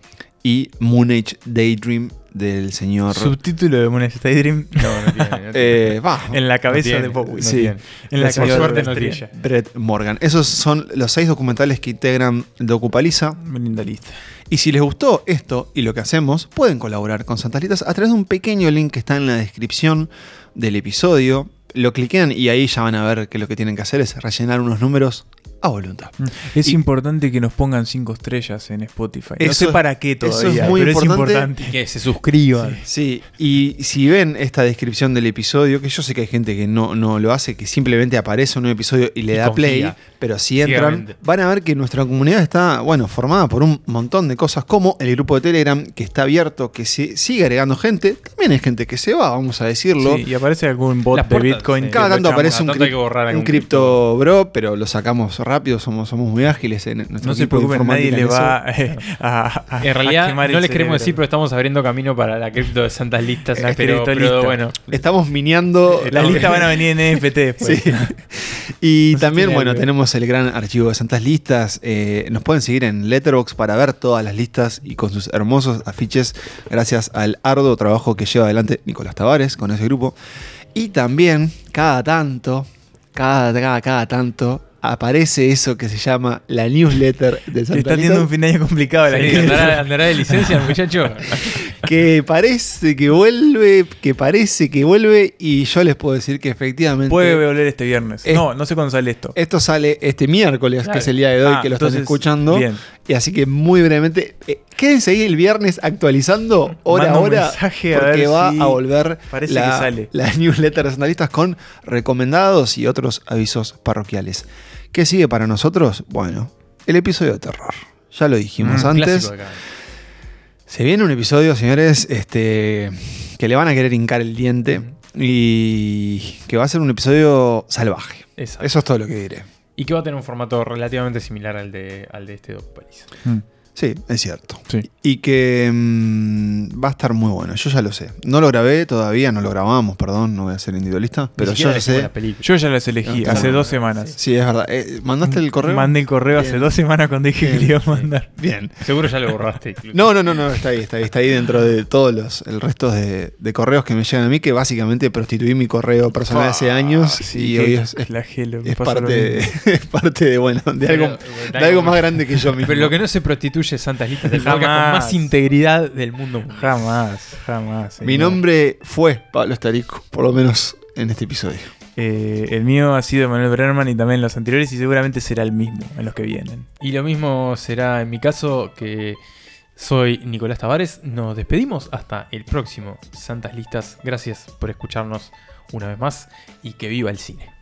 y Moon Age Daydream, del señor... Subtítulo de Moon Age Daydream. No, no tiene. no tiene. [LAUGHS] Eh, va, En la cabeza tiene, de Bowie. no Sí. En la Por cabeza suerte de no tiene. Brett Morgan. Esos son los seis documentales que integran Docupaliza. Linda lista. Y si les gustó esto y lo que hacemos, pueden colaborar con Santas Listas a través de un pequeño link que está en la descripción del episodio. Lo cliquean y ahí ya van a ver que lo que tienen que hacer es rellenar unos números a voluntad. Es Y- importante que nos pongan cinco estrellas en Spotify. No Eso- sé para qué eso es todavía, muy pero importante. es importante. Que se suscriban. Sí, y si ven esta descripción del episodio, que yo sé que hay gente que no, no lo hace, que simplemente aparece un episodio y le Y da confía. play, pero si entran, van a ver que nuestra comunidad está, bueno, formada por un montón de cosas, como el grupo de Telegram, que está abierto, que se sigue agregando gente, también hay gente que se va, vamos a decirlo. Sí, y aparece algún bot Las de puertas, Bitcoin. sí. Cada tanto aparece un, algún cripto bro, pero lo sacamos rápido, somos, somos muy ágiles en nuestro No se preocupen, nadie le va [LAUGHS] eh, a, a- En a realidad, quemar no les queremos cerebro. decir, pero estamos abriendo camino para la cripto de Santas Listas. La pero, bueno, Estamos miniando... Las listas van a venir en [LAUGHS] NFT después. Sí. Y No también, bueno, algo. tenemos el gran archivo de Santas Listas. Eh, nos pueden seguir en Letterboxd para ver todas las listas y con sus hermosos afiches, gracias al arduo trabajo que lleva adelante Nicolás Tavares con ese grupo. Y también, cada tanto, cada, cada, cada tanto, aparece eso que se llama la newsletter de Santas Está teniendo un fin de año complicado la sí, gente. andará, andará de licencia, [LAUGHS] muchacho. que parece que vuelve, que parece que vuelve, y yo les puedo decir que efectivamente... Puede volver este viernes. Es- no, no sé cuándo sale esto. Esto sale este miércoles, Claro. que es el día de hoy Ah, que lo están entonces, escuchando. bien. Y así que muy brevemente, eh, quédense ahí el viernes actualizando hora Manda a hora. mensaje porque va si a volver parece la, que sale. [LAUGHS] la newsletter de Sandalistas con recomendados y otros avisos parroquiales. ¿Qué sigue para nosotros? Bueno, el episodio de terror. Ya lo dijimos Mm, antes. Se viene un episodio, señores, este, que le van a querer hincar el diente. Y que va a ser un episodio salvaje. Exacto. Eso es todo lo que diré. Y que va a tener un formato relativamente similar al de, al de este Doc Pelis. Sí, es cierto. Sí. Y que mm, va a estar muy bueno, yo ya lo sé. No lo grabé todavía, no lo grabamos, perdón, no voy a ser individualista, pero yo ya sé. la. Yo ya las elegí hace dos semanas. Sí, es verdad. Eh, ¿Mandaste el correo? Mandé el correo hace dos semanas cuando dije que le iba a mandar. Bien. Seguro ya lo borraste. No, no, no, no, está ahí, está ahí, está ahí dentro de todos los el resto de, de correos que me llegan a mí, que básicamente prostituí mi correo personal hace Ah, años sí, y hoy es, es- flagelo, me es parte, de, [LAUGHS] es parte de, bueno, de Pero, algo, de algo más grande que yo mismo. Pero lo que no se prostituye Santas Listas del Jamás. podcast con más integridad del mundo. Jamás, jamás. Mi nombre fue Pablo Estarico, por lo menos en este episodio. Eh, el mío ha sido Manuel Brennerman y también los anteriores y seguramente será el mismo en los que vienen. Y lo mismo será en mi caso que soy Nicolás Tavares. Nos despedimos hasta el próximo Santas Listas. Gracias por escucharnos una vez más y que viva el cine.